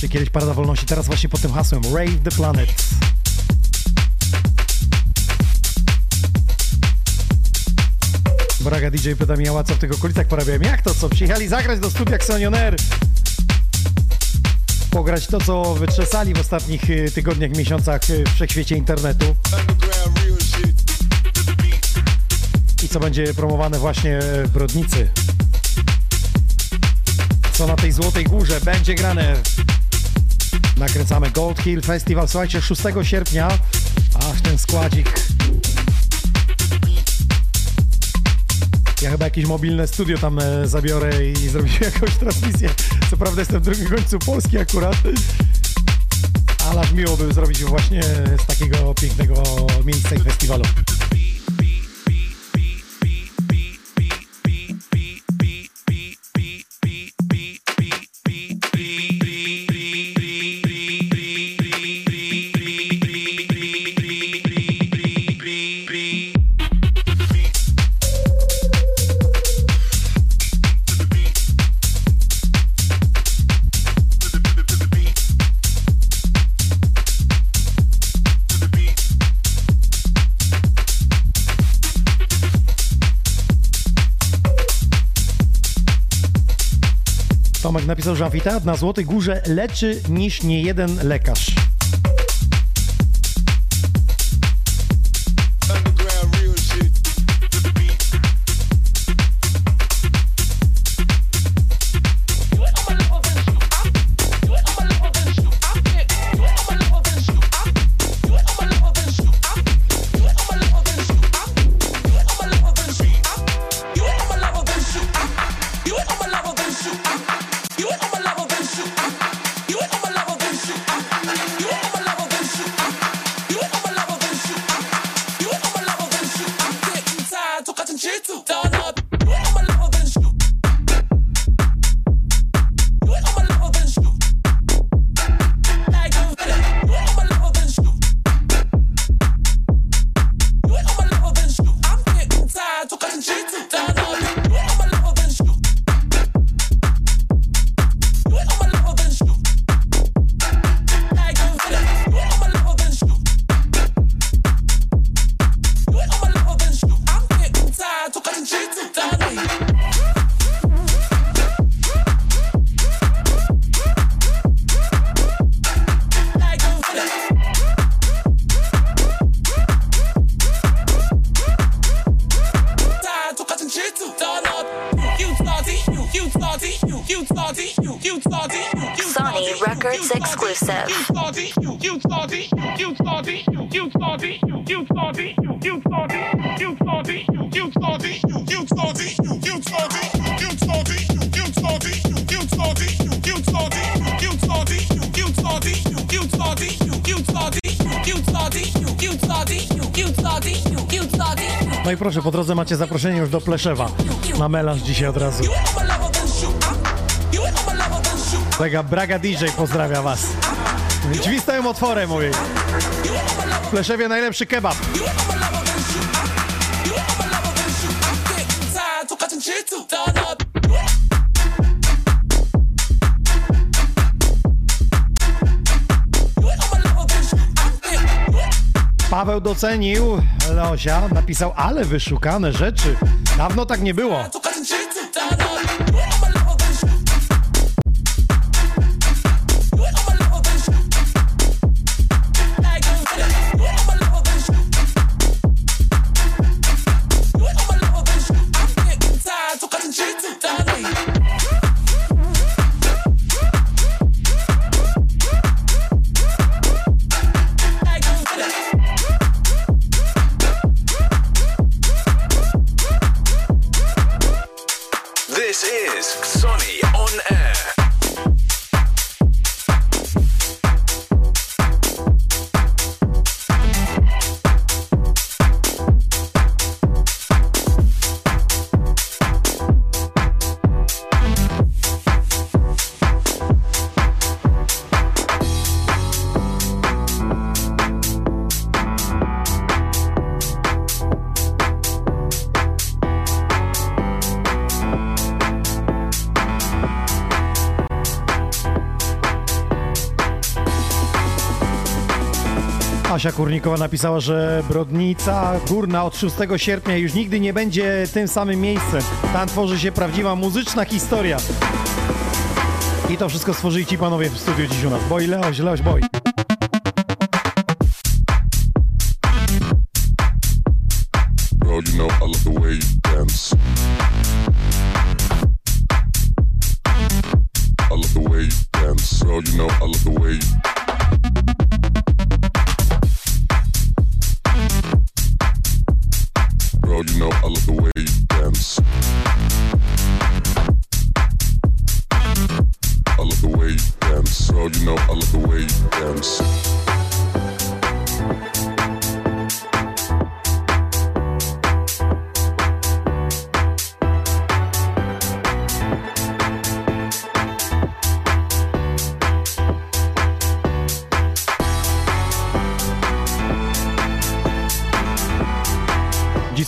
Czy kiedyś Parada Wolności, teraz właśnie pod tym hasłem Rave the Planet. Braga DJ pyta mnie, co w tych okolicach porabiałem? Jak to co? Przyjechali zagrać do studia Xonion Air. Pograć to, co wytrzesali w ostatnich y, tygodniach, miesiącach y, w wszechświecie internetu. I co będzie promowane właśnie w Brodnicy. Na tej Złotej Górze będzie grane. Nakręcamy Gold Hill Festival, słuchajcie, 6 sierpnia. Ach, ten składzik. Ja chyba jakieś mobilne studio tam e, zabiorę i zrobię [LAUGHS] jakąś transmisję. Co prawda jestem w drugim końcu Polski akurat. Ale miło by zrobić właśnie z takiego pięknego miejsca i festiwalu. Amfiteatr na Złotej Górze leczy niż nie jeden lekarz. Proszę, po drodze macie zaproszenie już do Pleszewa na melanż dzisiaj od razu. Kolega Braga DJ pozdrawia was. Drzwi stoją otworem, mówi. W Pleszewie najlepszy kebab. Docenił Leosia, napisał, ale wyszukane rzeczy. Dawno tak nie było. Asia Kurnikowa napisała, że Brodnica Górna od 6 sierpnia już nigdy nie będzie tym samym miejscem. Tam tworzy się prawdziwa muzyczna historia. I to wszystko stworzyli ci panowie w studiu dziś u nas. Boj Leoś, Leoś, boj.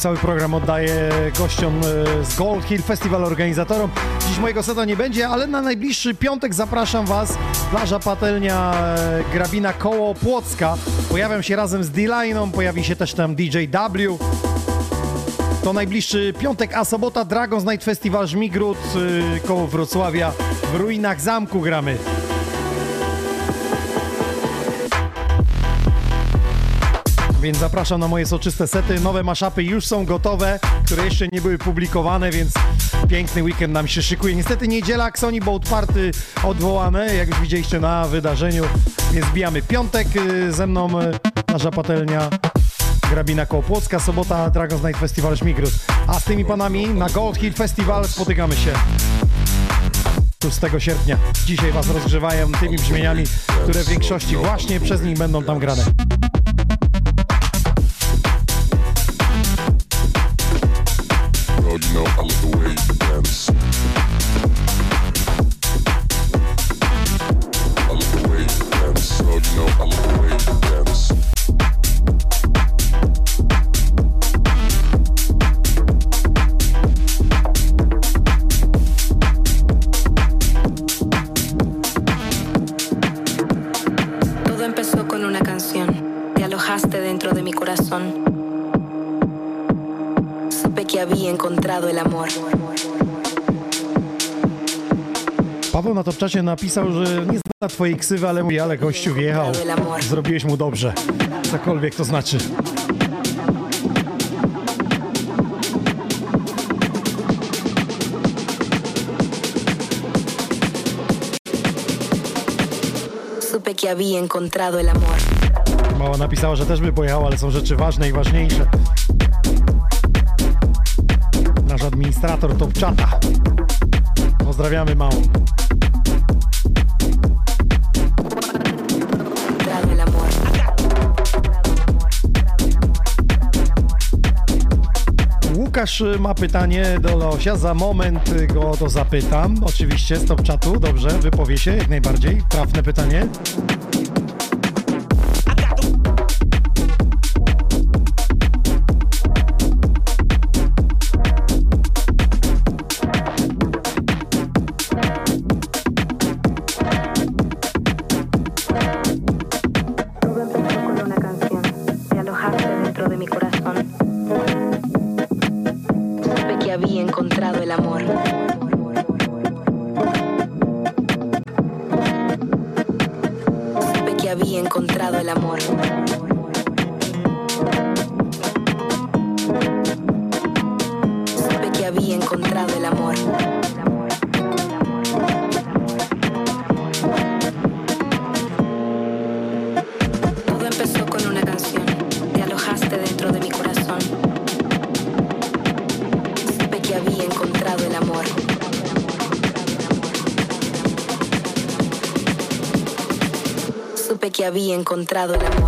Cały program oddaję gościom e, z Gold Hill Festival organizatorom. Dziś mojego seta nie będzie, ale na najbliższy piątek zapraszam Was. Plaża Patelnia e, Grabina koło Płocka. Pojawiam się razem z D-Line'ą, pojawi się też tam DJ W. To najbliższy piątek, a sobota Dragons Night Festival Żmigród e, koło Wrocławia. W ruinach zamku gramy. Więc zapraszam na moje soczyste sety. Nowe maszapy już są gotowe, które jeszcze nie były publikowane, więc piękny weekend nam się szykuje. Niestety niedziela, Sony Boat Party odwołane, jak już widzieliście na wydarzeniu, więc zbijamy piątek y, ze mną y, nasza patelnia Grabina koło Płocka, sobota Dragons Night Festival Śmigród. A z tymi panami na Gold Hill Festival spotykamy się 6 sierpnia. Dzisiaj Was rozgrzewają tymi brzmieniami, które w większości właśnie przez nich będą tam grane. Na topczacie napisał, że nie zna twojej ksywy, ale mówi, ale gościu wjechał. Zrobiłeś mu dobrze. Cokolwiek to znaczy. Que había encontrado el amor. Mała napisała, że też by pojechał, ale są rzeczy ważne i ważniejsze. Nasz administrator topczata. Pozdrawiamy małą. Łukasz y, ma pytanie do Leosia. Za moment go to zapytam. Oczywiście z topczatu. Dobrze, wypowie się jak najbardziej. Trafne pytanie. Había encontrado el amor.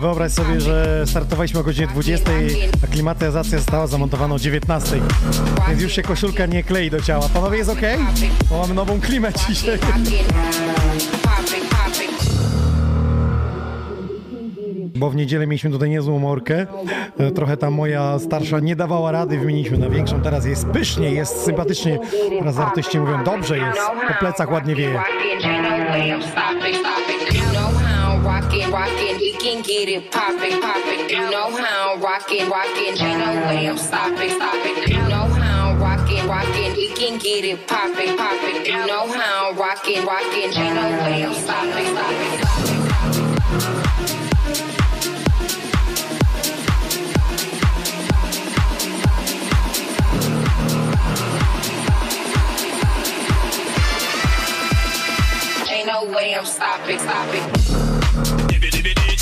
Wyobraź sobie, że startowaliśmy o godzinie 20, a klimatyzacja została zamontowana o 19. Więc już się koszulka nie klei do ciała. Panowie, jest ok? Bo mamy nową klimę dzisiaj. Bo w niedzielę mieliśmy tutaj niezłą morkę. E, Trochę tam moja starsza nie dawała rady, wymieniliśmy na większą. Teraz jest pysznie, jest sympatycznie. Teraz artyści mówią, dobrze jest, po plecach ładnie wieje. Rockin', rockin', we can get it poppin', poppin'. You know how I'm rockin', rockin', ain't no way I'm stopping, stopping. You know how I'm rockin', rockin', we can get it poppin', poppin'. You know how I'm rockin', rockin', ain't no way I'm stopping, stopping. Ain't no way I'm stopping, stopping.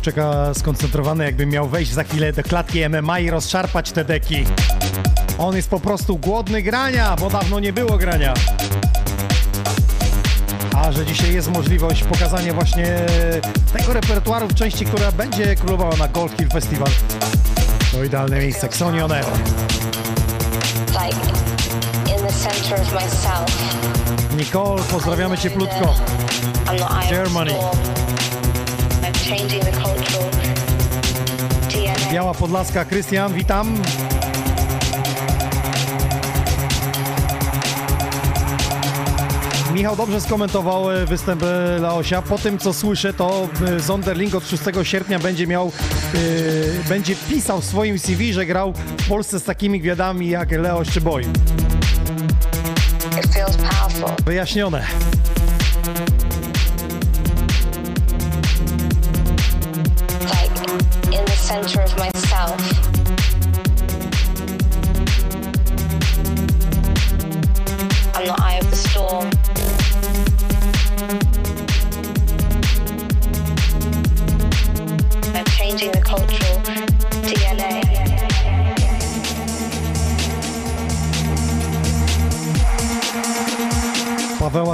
czeka skoncentrowany, jakby miał wejść za chwilę do klatki MMA i rozszarpać te deki. On jest po prostu głodny grania, bo dawno nie było grania. A że dzisiaj jest możliwość pokazania właśnie tego repertuaru w części, która będzie królowała na Gold Hill Festival, to idealne miejsce. Xoni On Air. Nicole, pozdrawiamy of the Germany. Biała Podlaska, Krystian, witam. Michał dobrze skomentował e, występ e, Laosia. Po tym, co słyszę, to e, Zonderling od 6 sierpnia będzie miał, e, będzie pisał w swoim CV, że grał w Polsce z takimi gwiazdami jak Leoś czy Boy. Wyjaśnione.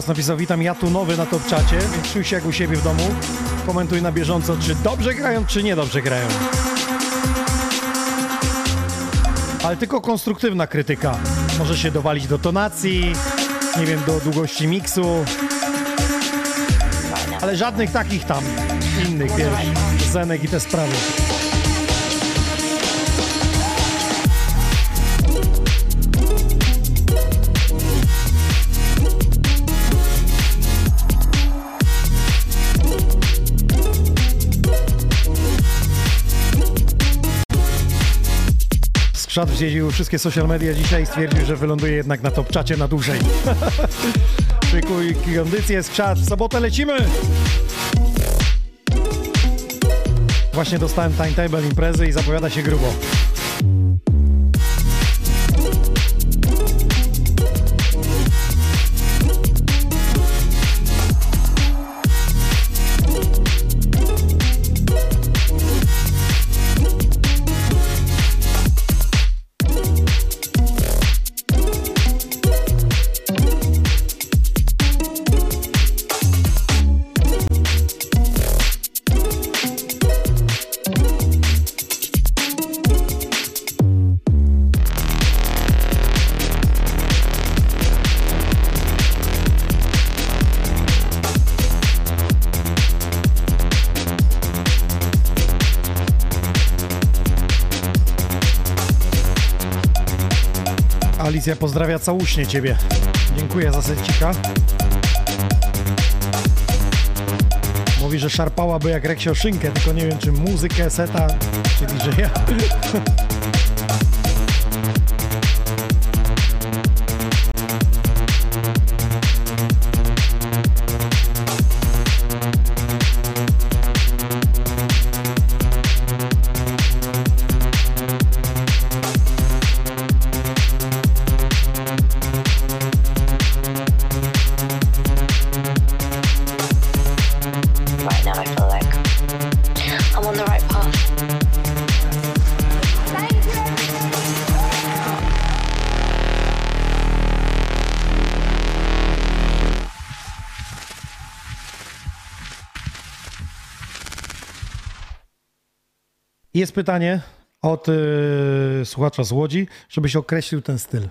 Pawełas napisał, witam, ja tu nowy na top czacie, więc czuj się jak u siebie w domu. Komentuj na bieżąco, czy dobrze grają, czy niedobrze grają. Ale tylko konstruktywna krytyka. Może się dowalić do tonacji, nie wiem, do długości miksu. Ale żadnych takich tam innych, wiesz, zenek i te sprawy. Skrzat wzjeździł wszystkie social media dzisiaj i stwierdził, że wyląduje jednak na top czacie na dłużej. [LAUGHS] Szykuj kondycję, skrzat, w sobotę lecimy! Właśnie dostałem timetable imprezy i zapowiada się grubo. Alicja pozdrawia całuśnie ciebie. Dziękuję za secika. Mówi, że szarpałaby jak Reksio szynkę, tylko nie wiem, czy muzykę, seta, czy DJ-a. Right [LAUGHS] Jest pytanie od y, słuchacza z Łodzi, żebyś określił ten styl.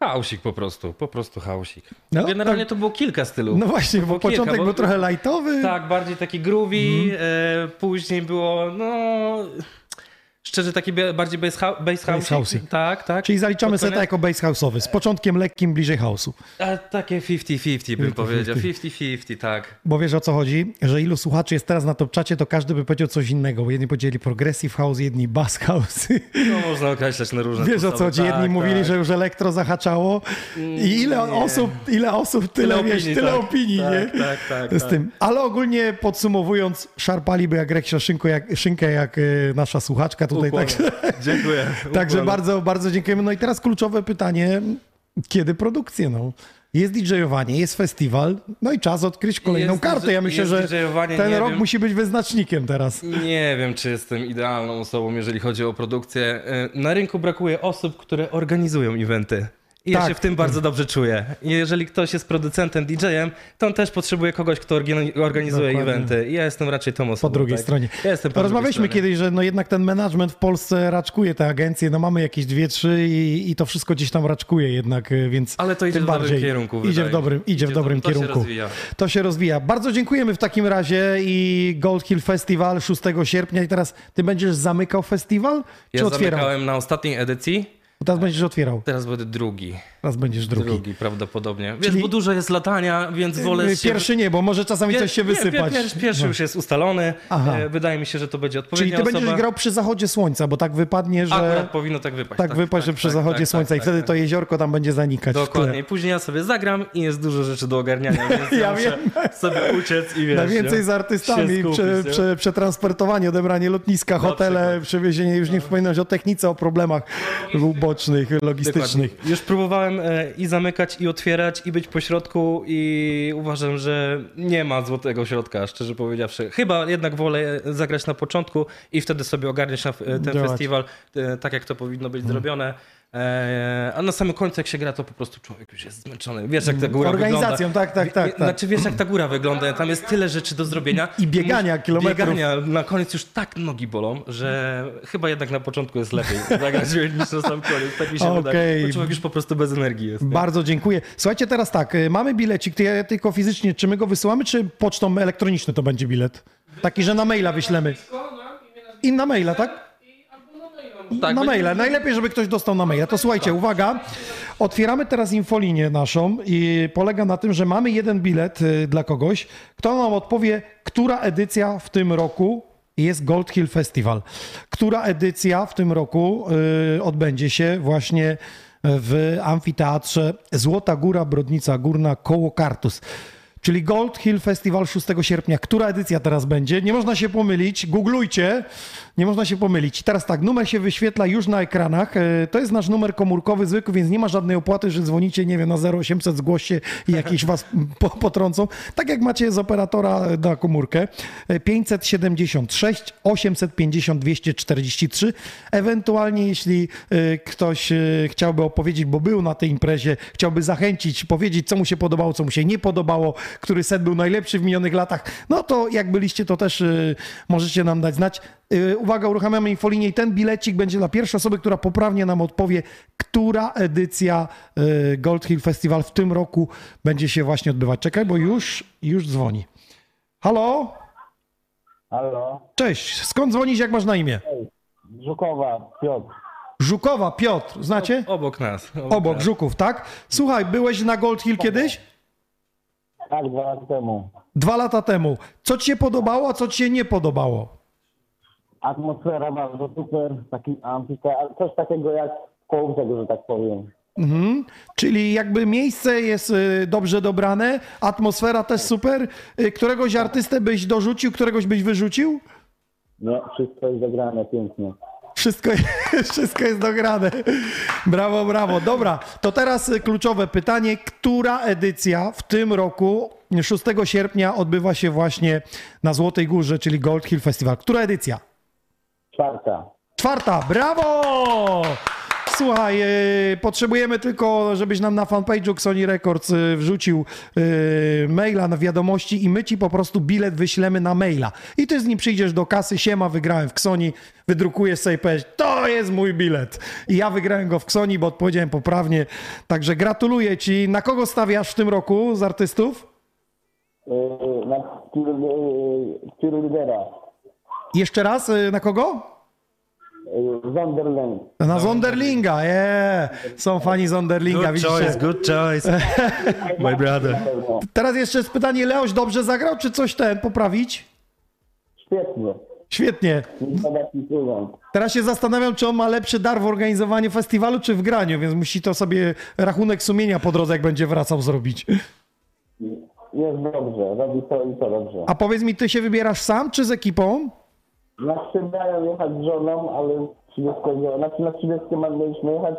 Hausik po prostu, po prostu hausik. No, Generalnie tak. to było kilka stylów. No właśnie, bo kilka, początek bo- był trochę lightowy. Tak, bardziej taki groovy, e, później było, no... Szczerze, taki bardziej bass, hou- bass Bass house. house'y. Tak, tak. Czyli zaliczamy Pod seta jako bass house'owy, z początkiem lekkim bliżej house'u. A, takie 50-50 bym 50-50. powiedział. 50-50, tak. Bo wiesz o co chodzi? Że ilu słuchaczy jest teraz na top czacie, to każdy by powiedział coś innego. Bo jedni powiedzieli progressive house, jedni bass house. No można określać na różne Wiesz o sposoby. co chodzi? Jedni tak, mówili, tak. że już elektro zahaczało. I ile Nie. osób, ile osób, tyle, Tyle wiesz, opinii, tyle tak. opinii, Tak, nie? tak, tak, Z tak. tym. Ale ogólnie podsumowując, szarpaliby jak szynkę, jak, szynkę, jak y, nasza słuchaczka tutaj. [LAUGHS] Także, Dziękuję. także bardzo, bardzo dziękujemy. No i teraz kluczowe pytanie, kiedy produkcje? No? Jest DJ-owanie, jest festiwal, no i czas odkryć kolejną Jest kartę. Ja myślę, że ten rok wiem. musi być wyznacznikiem teraz. Nie wiem, czy jestem idealną osobą, jeżeli chodzi o produkcję. E, Na rynku brakuje osób, które organizują eventy. I ja Tak. się w tym bardzo dobrze czuję. Jeżeli ktoś jest producentem, DJ-em, to on też potrzebuje kogoś, kto organizuje Dokładnie. eventy. I ja jestem raczej tą osobą. Po drugiej tak. stronie. Ja jestem po Rozmawialiśmy kiedyś, że no jednak ten management w Polsce raczkuje te agencje, no mamy jakieś dwie, trzy i, i to wszystko gdzieś tam raczkuje jednak, y, więc Ale to idzie w dobrym kierunku, Idzie w dobrym, się. idzie Idzie w dobrym to się kierunku. rozwija. To się rozwija. Bardzo dziękujemy w takim razie i Gold Hill Festival 6 sierpnia i teraz ty będziesz zamykał festiwal, czy Ja otwierał? zamykałem na ostatniej edycji, Bo Teraz będziesz otwierał, teraz będę drugi. teraz będziesz drugi. Drugi prawdopodobnie. Wiesz, Czyli- bo dużo jest latania, więc wolę Y, się... Pierwszy nie, bo może czasami Pier- coś się nie, wysypać. Pier, pier, pierwszy No. już jest ustalony. Aha. E, Wydaje mi się, że to będzie Czyli odpowiednia ty osoba. będziesz grał przy zachodzie słońca, bo tak wypadnie, że... Akurat powinno tak wypaść. Tak, wypaść, że przy zachodzie tak, słońca tak, i wtedy tak, to jeziorko tam będzie zanikać. Dokładnie. I później ja sobie zagram i jest dużo rzeczy do ogarniania, [LAUGHS] więc Ja wiem. sobie uciec i wiesz... Najwięcej nie? z artystami, prze, nie? prze, przetransportowanie, odebranie lotniska, hotele, przewiezienie, już nie wspominać o technice, o problemach ubocznych, logistycznych. Dokładnie. Już próbowałem e, i zamykać, i otwierać, i być po środku i uważam, że nie ma złotego środka, szczerze powiedziawszy. Chyba jednak wolę zagrać na początku i wtedy sobie ogarniać e, ten Działać. festiwal e, tak, jak to powinno być zrobione. E, a na samym końcu jak się gra, to po prostu człowiek już jest zmęczony. Wiesz jak ta góra Organizacją, wygląda. tak, tak, tak, tak. Znaczy wiesz jak ta góra wygląda, tam jest tyle rzeczy do zrobienia. I biegania Mus- kilometrów. Biegania, na koniec już tak nogi bolą, że chyba jednak na początku jest lepiej [LAUGHS] zagrać niż na sam koniec. Tak mi się Okej. wydaje. Bo człowiek już po prostu bez energii jest. nie? Bardzo dziękuję. Słuchajcie, teraz tak, y, mamy bilecik, ty, tylko fizycznie, czy my go wysyłamy, czy pocztą elektroniczną to będzie bilet? Taki, że na maila wyślemy. I na maila, tak? Tak, na maila. Najlepiej, żeby ktoś dostał na maila. To słuchajcie, uwaga. Otwieramy teraz infolinię naszą i polega na tym, że mamy jeden bilet y, dla kogoś, kto nam odpowie, która edycja w tym roku jest Gold Hill Festival. Która edycja w tym roku y, odbędzie się właśnie w amfiteatrze Złota Góra Brodnica Górna koło Kartus. Czyli Gold Hill Festival 6 sierpnia. Która edycja teraz będzie? Nie można się pomylić. Googlujcie. Nie można się pomylić. Teraz tak, numer się wyświetla już na ekranach. E, To jest nasz numer komórkowy zwykły, więc nie ma żadnej opłaty, że dzwonicie, nie wiem, na 0800 zgłoś się i jakieś was [LAUGHS] po, potrącą. Tak jak macie z operatora na komórkę. E, 576 850 243. Ewentualnie, jeśli e, ktoś e, chciałby opowiedzieć, bo był na tej imprezie, chciałby zachęcić, powiedzieć, co mu się podobało, co mu się nie podobało, który set był najlepszy w minionych latach, no to jak byliście, to też e, możecie nam dać znać. E, Uwaga, uruchamiamy infolinię i ten bilecik będzie dla pierwszej osoby, która poprawnie nam odpowie, która edycja e, Gold Hill Festival w tym roku będzie się właśnie odbywać. Czekaj, bo już, już dzwoni. Halo? Halo? Cześć, skąd dzwonisz, jak masz na imię? Żukowa, Piotr. Żukowa, Piotr, znacie? Obok nas. Obok, nas. Żuków, tak? Słuchaj, byłeś na Gold Hill kiedyś? Tak, dwa lata temu. Dwa lata temu. Co ci się podobało, a co ci się nie podobało? Atmosfera bardzo super, taki amfika, ale coś takiego jak koło tego, że tak powiem. Mhm. Czyli jakby miejsce jest y, dobrze dobrane, atmosfera też super. Y, Któregoś artystę byś dorzucił, któregoś byś wyrzucił? No, wszystko jest zagrane pięknie. Wszystko, [LAUGHS] wszystko jest dograne. Brawo, brawo. Dobra, to teraz kluczowe pytanie. Która edycja w tym roku, 6 sierpnia, odbywa się właśnie na Złotej Górze, czyli Gold Hill Festival? Która edycja? Czwarta. Czwarta, brawo! Słuchaj, yy, potrzebujemy tylko, żebyś nam na fanpage'u Sony Records yy, wrzucił yy, maila na wiadomości i my ci po prostu bilet wyślemy na maila. I ty z nim przyjdziesz do kasy, siema, wygrałem w Ksoni, wydrukujesz sobie powiesz, to jest mój bilet. I ja wygrałem go w Ksoni, bo odpowiedziałem poprawnie. Także gratuluję ci. Na kogo stawiasz w tym roku z artystów? Na lidera. Jeszcze raz, yy, na kogo? Zonderland. Na Zonderlinga, yeah. Są fani Zonderlinga, Good widzicie? choice, good choice. [LAUGHS] My brother. Teraz jeszcze jest pytanie, Leoś dobrze zagrał, czy coś ten poprawić? Świetnie. Świetnie. Teraz się zastanawiam, czy on ma lepszy dar w organizowaniu festiwalu, czy w graniu, więc musi to sobie rachunek sumienia po drodze, jak będzie wracał, zrobić. Jest dobrze, robi to i to dobrze. A powiedz mi, ty się wybierasz sam, czy z ekipą? Znaczy miałem jechać z żoną, ale 30, znaczy na 30 mam mieliśmy jechać,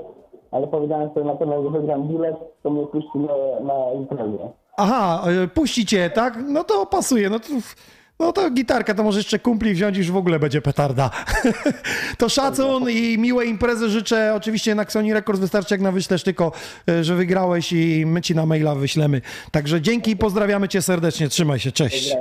ale powiedziałem sobie na pewno, że wygram bilet, to mnie puści na, na imprezę. Aha, y, puści cię, tak? No to pasuje, no to... No to gitarka, to może jeszcze kumpli wziąć, już w ogóle będzie petarda. [LAUGHS] to szacun i miłe imprezy życzę. Oczywiście na Sony Records wystarczy jak na wyślesz tylko, y, że wygrałeś i my ci na maila wyślemy. Także dzięki i pozdrawiamy cię serdecznie. Trzymaj się, cześć.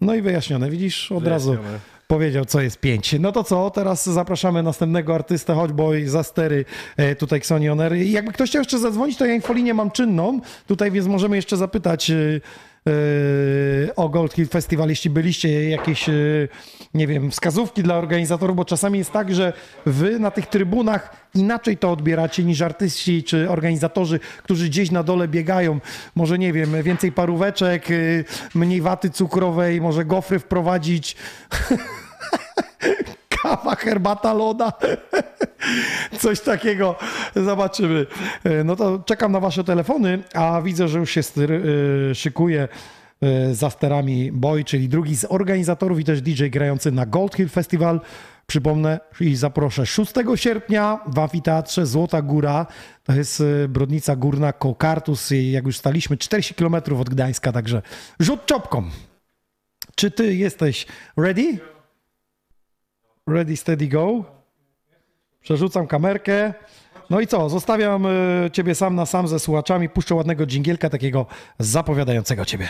No i wyjaśnione, widzisz, od razu Wyjaśnione. Powiedział, co jest pięć. No to co, teraz zapraszamy następnego artystę, choć boj za stery e, tutaj Xoni Oner. I Jakby ktoś chciał jeszcze zadzwonić, to ja infolinię mam czynną tutaj, więc możemy jeszcze zapytać e, o Gold Hill Festival, jeśli byliście jakieś, e, nie wiem, wskazówki dla organizatorów, bo czasami jest tak, że wy na tych trybunach inaczej to odbieracie niż artyści czy organizatorzy, którzy gdzieś na dole biegają. Może, nie wiem, więcej paróweczek, y, mniej waty cukrowej, może gofry wprowadzić. [LAUGHS] Kawa, herbata, loda. [LAUGHS] Coś takiego. Zobaczymy. Y, No to czekam na wasze telefony, a widzę, że już się y, szykuje y, za sterami Boy, czyli drugi z organizatorów i też DJ grający na Gold Hill Festival. Przypomnę i zaproszę 6 sierpnia w amfiteatrze Złota Góra. To jest Brodnica Górna koło Kartus. I Jak już staliśmy 40 km od Gdańska, także rzut czopką. Czy ty jesteś ready? Ready, steady, go. Przerzucam kamerkę. No i co, zostawiam e, ciebie sam na sam ze słuchaczami, puszczę ładnego dżingielka takiego zapowiadającego ciebie.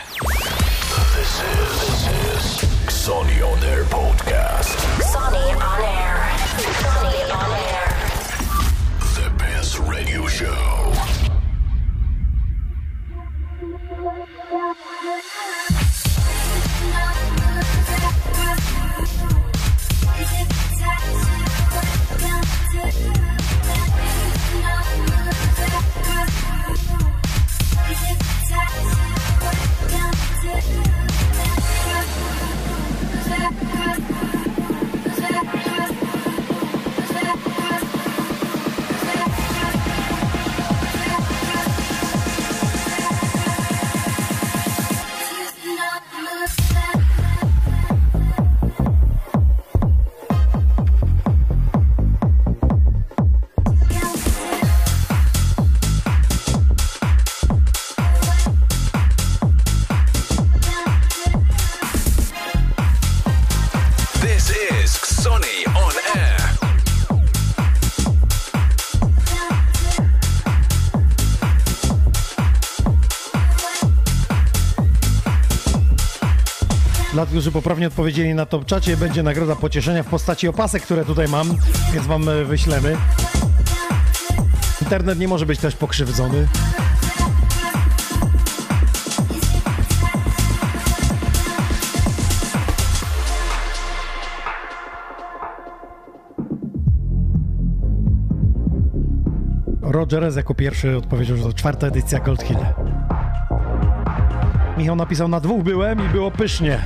Którzy poprawnie odpowiedzieli na top czacie, będzie nagroda pocieszenia w postaci opasek, które tutaj mam, więc wam e, wyślemy. Internet nie może być też pokrzywdzony. Roger S. jako pierwszy odpowiedział, że to czwarta edycja Gold Hill. Michał napisał, na dwóch byłem i było pysznie.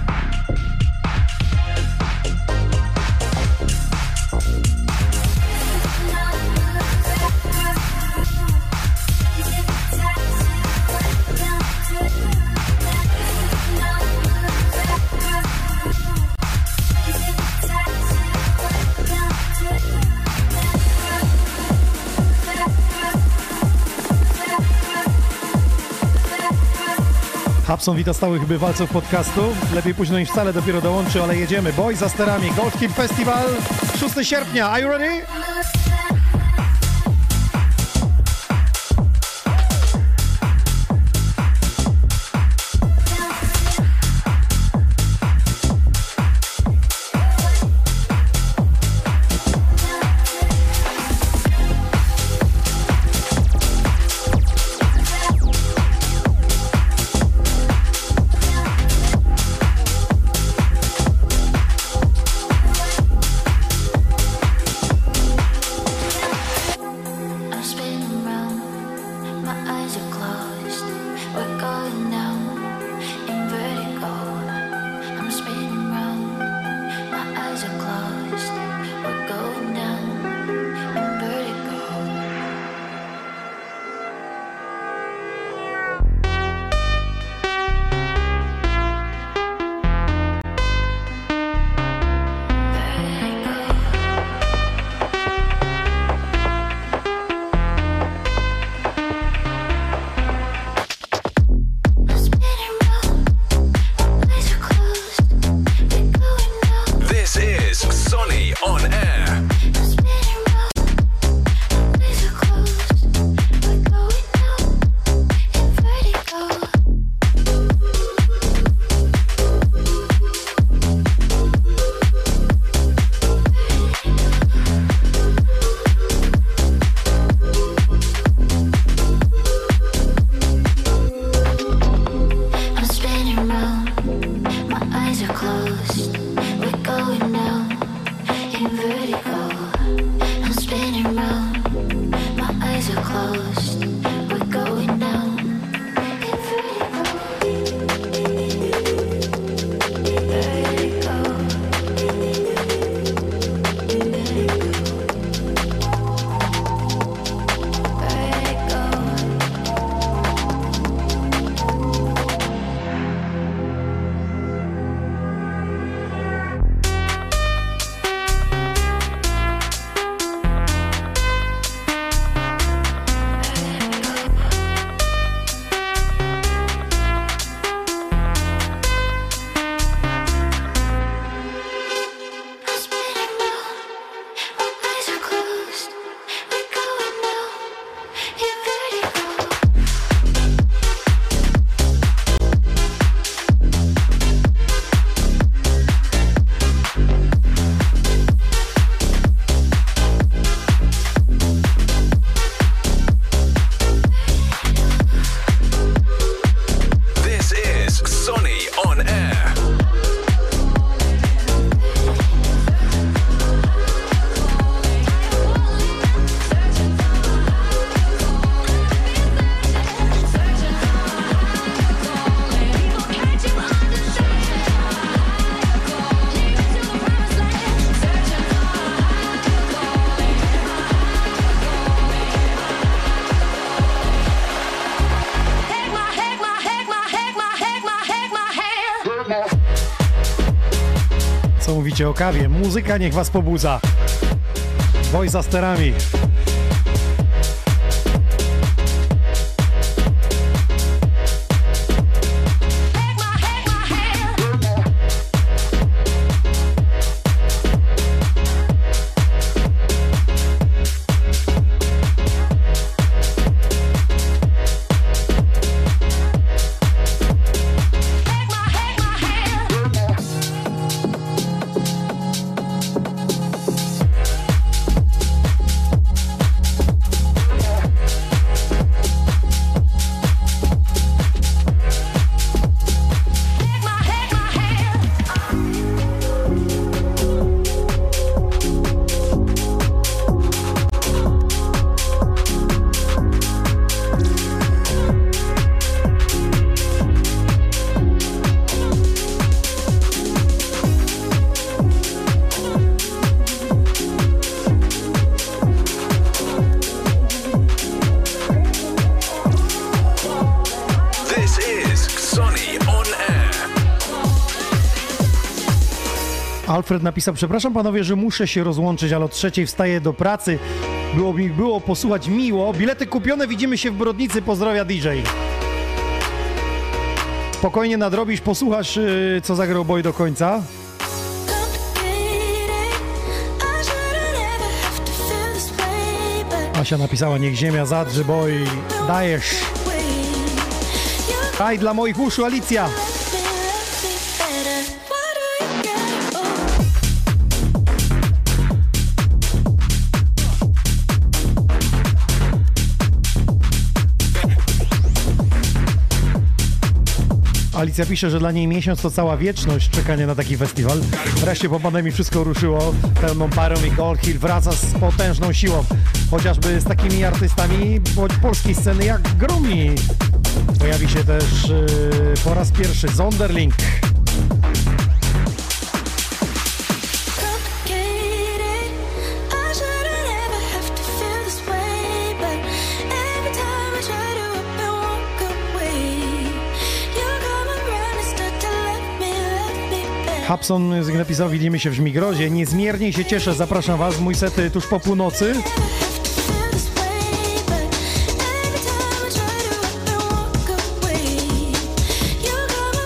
Hapson wita stałych bywalców podcastu. Lepiej późno niż wcale, dopiero dołączy, ale jedziemy. Boy za sterami. Gold Festival 6 sierpnia. Are you ready? Kawie? Muzyka niech was pobudza. Boj za sterami. Alfred napisał, przepraszam panowie, że muszę się rozłączyć, ale o trzeciej wstaję do pracy. Było mi było posłuchać miło. Bilety kupione, widzimy się w Brodnicy. Pozdrawia DJ. Spokojnie nadrobisz, posłuchasz, yy, co zagrał Boy do końca. Asia napisała, niech ziemia zadrży, Boy, dajesz. Daj dla moich uszu, Alicja. Alicja pisze, że dla niej miesiąc to cała wieczność czekania na taki festiwal. Wreszcie po pandemii wszystko ruszyło pełną parą i Gold Hill wraca z potężną siłą. Chociażby z takimi artystami po- polskiej sceny jak Gromi. Pojawi się też yy, po raz pierwszy Zonderling. Hapson napisał, widzimy się w Żmigrodzie. Niezmiernie się cieszę, zapraszam was. Mój set y, tuż po północy.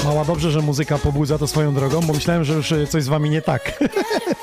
Mała dobrze, że muzyka pobudza to swoją drogą, bo myślałem, że już y, coś z wami nie tak. [LAUGHS]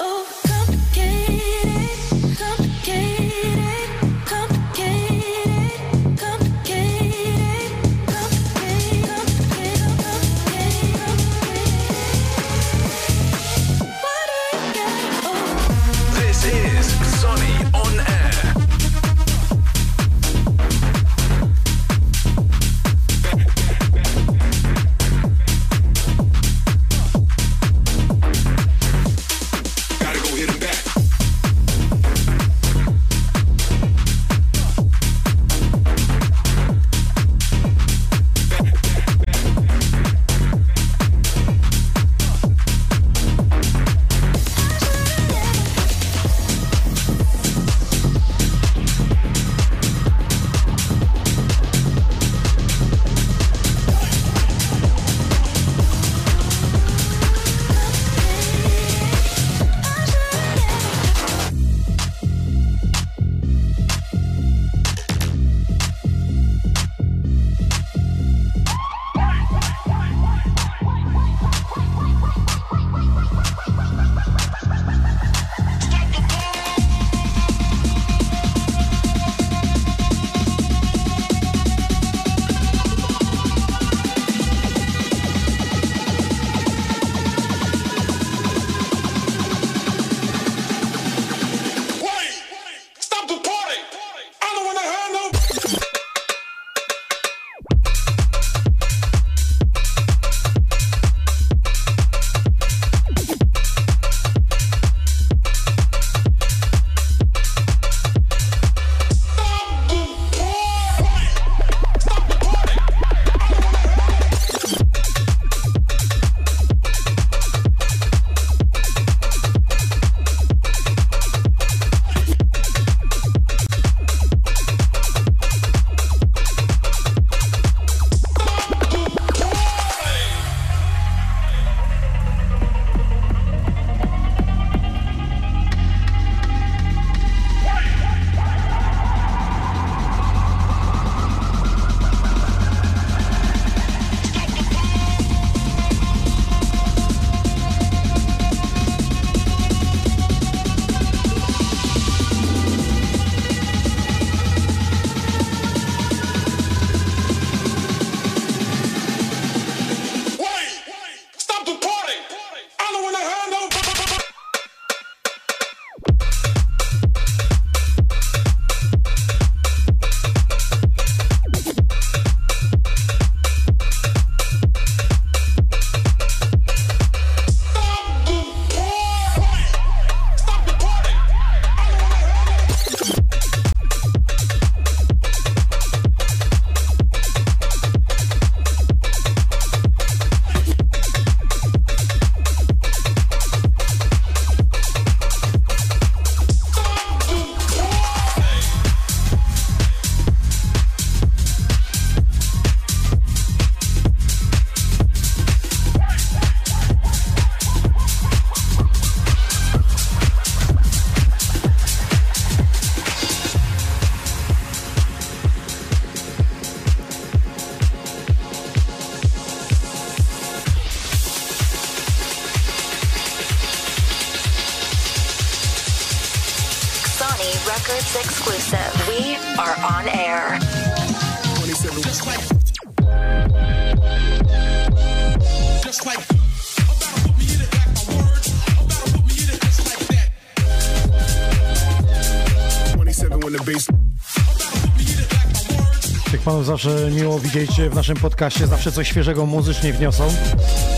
zawsze miło widzieć w naszym podcaście, zawsze coś świeżego muzycznie wniosą.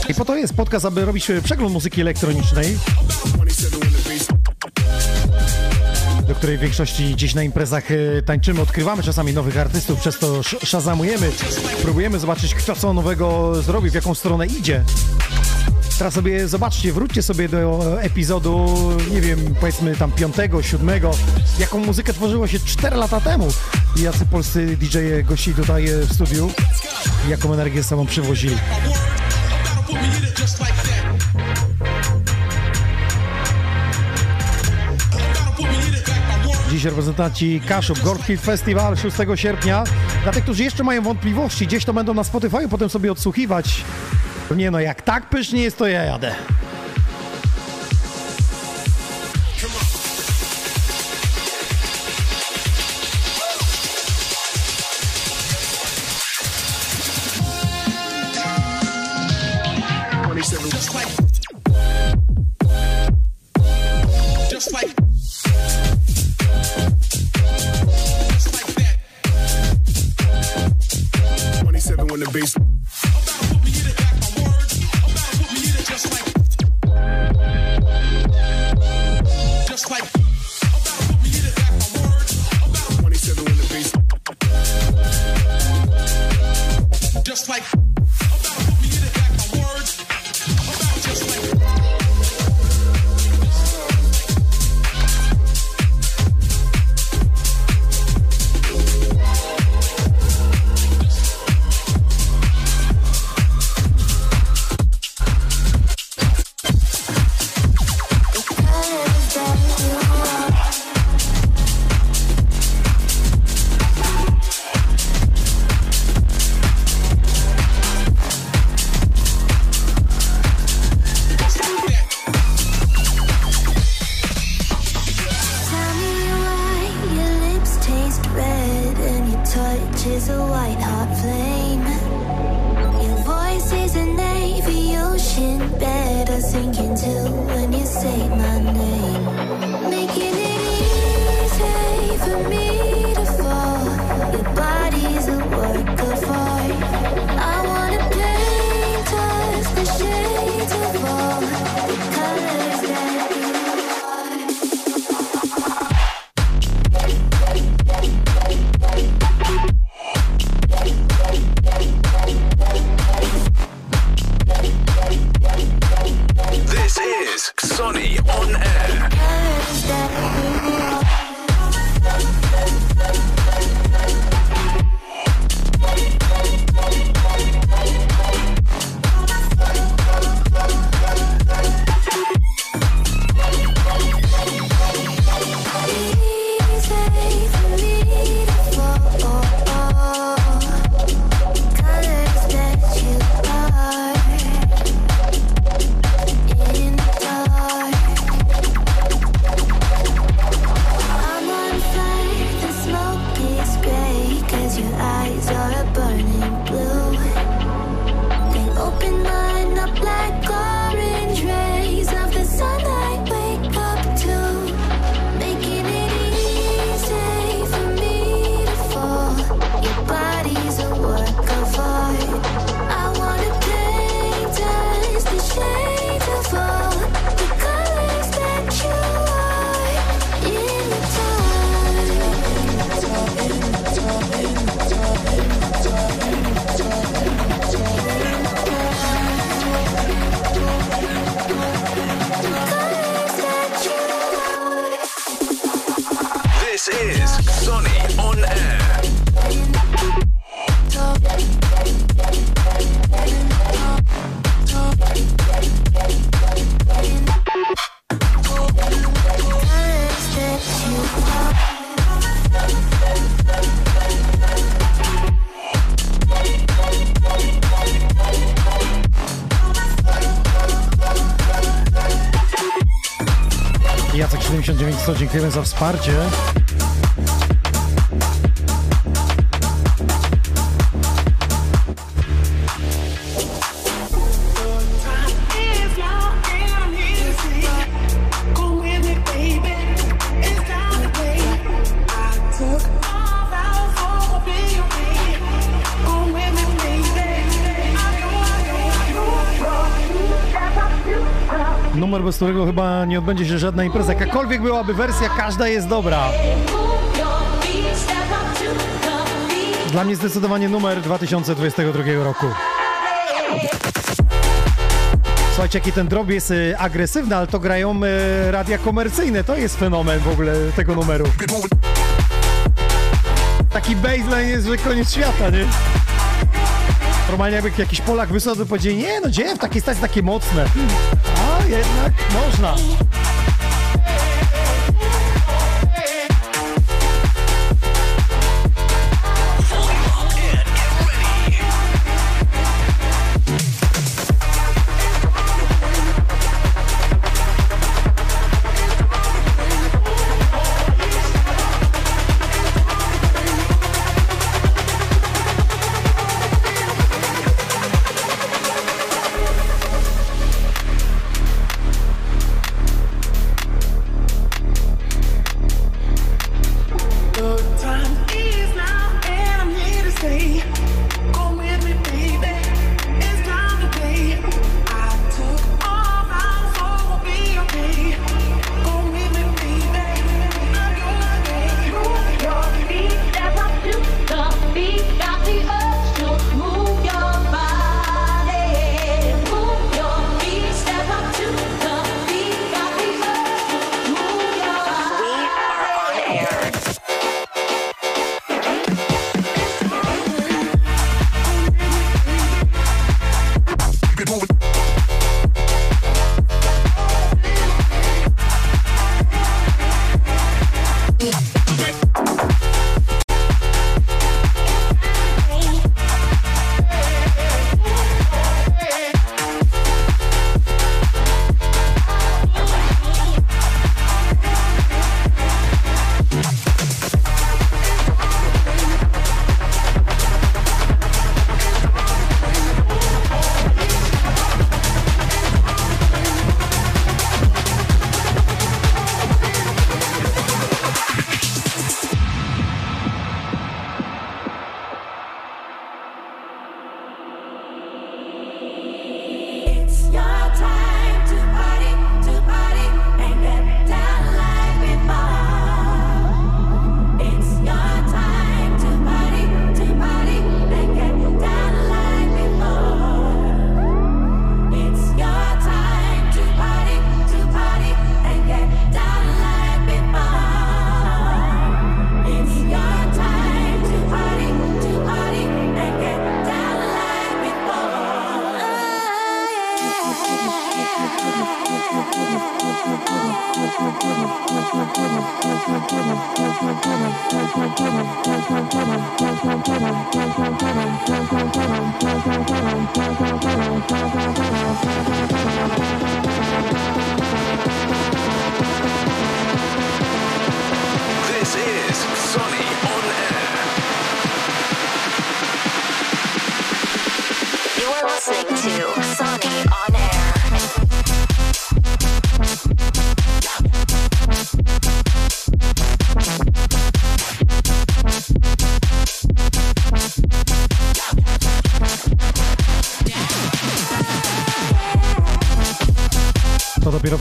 I po to jest podcast, aby robić przegląd muzyki elektronicznej, do której w większości gdzieś na imprezach e, tańczymy, odkrywamy czasami nowych artystów, przez to sz- szazamujemy, próbujemy zobaczyć kto co nowego zrobi, w jaką stronę idzie. Teraz sobie zobaczcie, wróćcie sobie do epizodu, nie wiem, powiedzmy tam piątego, siódmego, jaką muzykę tworzyło się 4 lata temu. I jacy polscy DJ-e gości tutaj e, w studiu, jaką energię sobą przywozili. Dziś reprezentanci Kaszub Hit Festival 6 sierpnia. Dla tych, którzy jeszcze mają wątpliwości, gdzieś to będą na Spotify, potem sobie odsłuchiwać. Nie no, jak tak pysznie jest, to ja jadę. Just like. Dziękujemy za wsparcie. Nie odbędzie się żadna impreza. Jakakolwiek byłaby wersja, każda jest dobra. Dla mnie zdecydowanie numer 2022 roku. Słuchajcie, jaki ten drop jest y, agresywny, ale to grają y, radia komercyjne. To jest fenomen w ogóle tego numeru. Taki baseline jest, że koniec świata, nie? Normalnie jakby jakiś Polak wysłał, by powiedział, nie no, gdzie w takiej stacji takie mocne. A jednak można.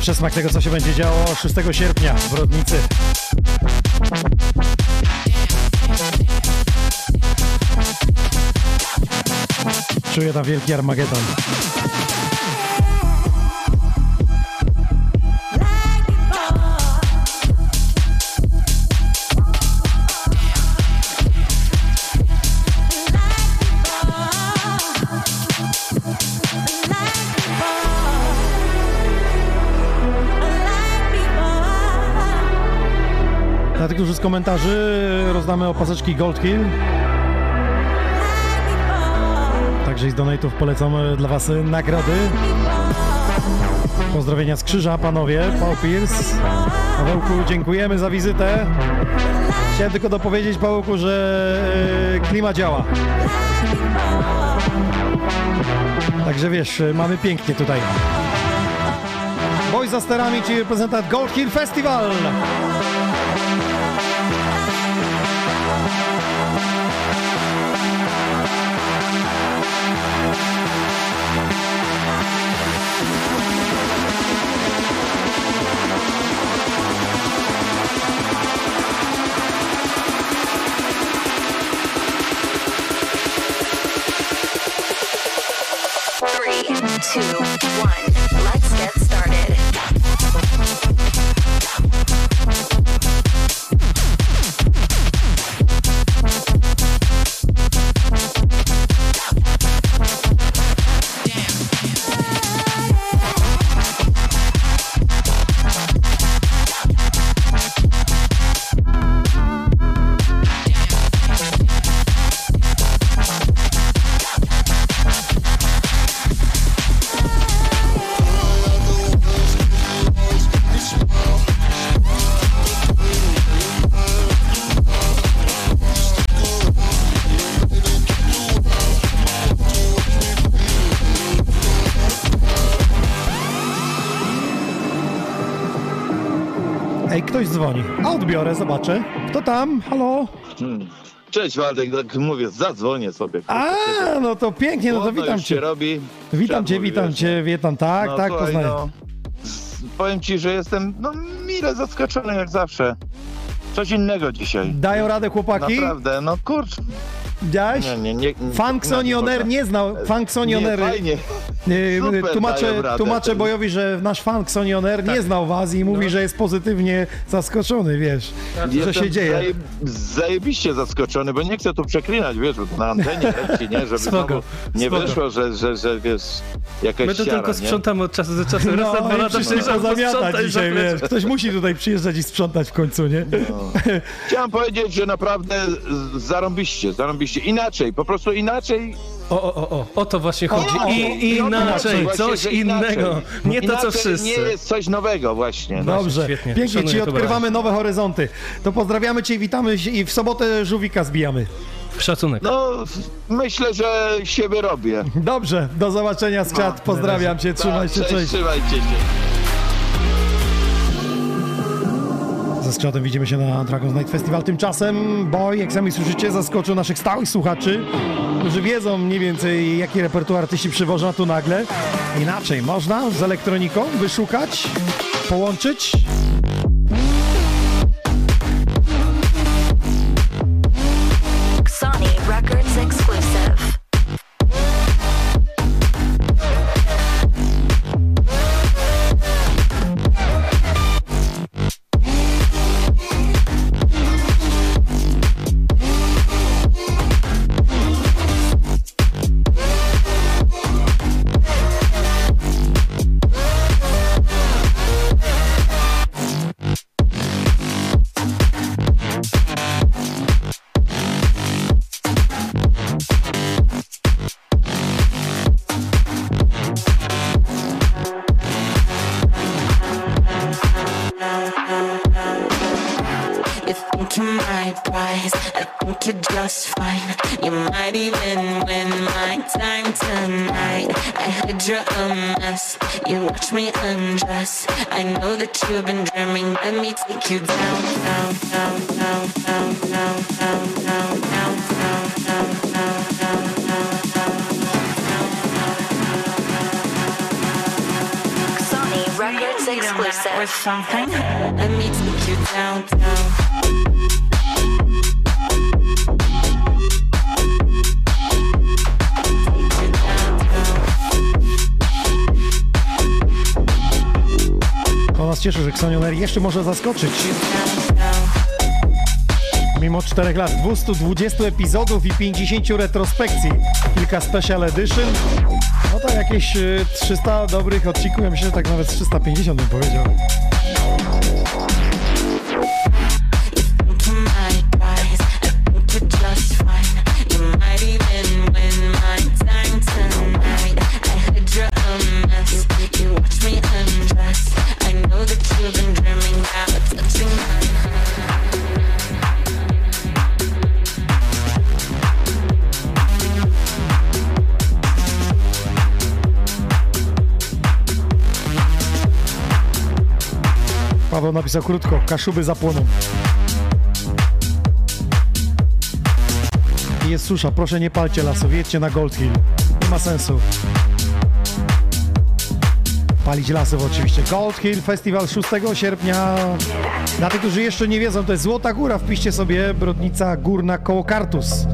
Przesmak tego, co się będzie działo 6 sierpnia w Rodnicy. Czuję tam wielki Armagedon. Dla tych, którzy z komentarzy rozdamy opaseczki Gold Hill. Także i z donate'ów polecamy dla Was nagrody. Pozdrowienia z krzyża, panowie. Paul Pierce. Pawełku, dziękujemy za wizytę. Chciałem tylko dopowiedzieć, Pawełku, że e, klima działa. Także wiesz, mamy pięknie tutaj. Boy za sterami, czyli reprezentant Gold Hill Festival. Two, one. Odbiorę, zobaczę. Kto tam? Halo? Hmm. Cześć Waldek, tak mówię, zadzwonię sobie. A, no to pięknie, no to Chłodno witam cię. robi. Witam cię, witam wiesz, cię, witam, tak, no, tak, słuchaj, poznaję. no, powiem ci, że jestem no, mile zaskoczony jak zawsze. Coś innego dzisiaj. Dają radę chłopaki? Naprawdę, no kurcz. Widziałeś? Nie, nie, nie. nie Sonioner nie znał, Funk Sonioner. Nie, fajnie. Nie, Super tłumaczę, radę. tłumaczę Bojowi, że nasz fan Xonioner Tak. nie znał was i No. mówi, że jest pozytywnie zaskoczony, wiesz, że Jestem się dzieje. zaje- zajebiście zaskoczony, bo nie chcę tu przeklinać, wiesz, na antenie leci, nie? Żeby Spoko, nie spoko. wyszło, że, że, że wiesz, jakaś My to siara, tylko nie? sprzątamy od czasu do czasu. Raz na dwa No i lata przyszli przyjeżdżam, pozamiatać posprzątaj dzisiaj, wiesz. Ktoś musi tutaj przyjeżdżać i sprzątać w końcu, nie? Chciałem powiedzieć, że naprawdę zarąbiście, zarąbiście. Inaczej, po prostu inaczej. O, o, o, o, o to właśnie chodzi. O, I inaczej, właśnie, coś inaczej. innego. Nie to, co wszyscy. Nie jest coś nowego właśnie. no. Dobrze, świetnie. pięknie, to odkrywamy nowe horyzonty. To pozdrawiamy cię i witamy się i w sobotę żółwika zbijamy. Szacunek. No, myślę, że się wyrobię. [LAUGHS] Dobrze, do zobaczenia skrzat, pozdrawiam cię, trzymaj się, Tak, cześć. Trzymajcie się. Ze skrzatem widzimy się na Dragon's Night Festival. Tymczasem Boy, jak sami słyszycie, zaskoczył naszych stałych słuchaczy, którzy wiedzą mniej więcej, jaki repertuar artyści przywożą, tu nagle inaczej. Można z elektroniką wyszukać, połączyć. You watch me undress. I know that you've been dreaming, let me take you down, down, down, down, down, down, down, down, down, down, down, down, down, Sony Records exclusive. Or something. Let me take you down, down. Cieszy, że Xonioner jeszcze może zaskoczyć. Mimo 4 lat, 220 epizodów i 50 retrospekcji, kilka special edition, no to jakieś y, 300 dobrych odcinków, ja myślę, że tak nawet 350 bym powiedział. Napisał krótko, kaszuby zapłoną. Jest susza, proszę nie palcie lasów, jedźcie na Gold Hill. Nie ma sensu. Palić lasów oczywiście. Gold Hill Festival 6 sierpnia. Dla tych, którzy jeszcze nie wiedzą, to jest Złota Góra. Wpiszcie sobie Brodnica Górna koło Kartus.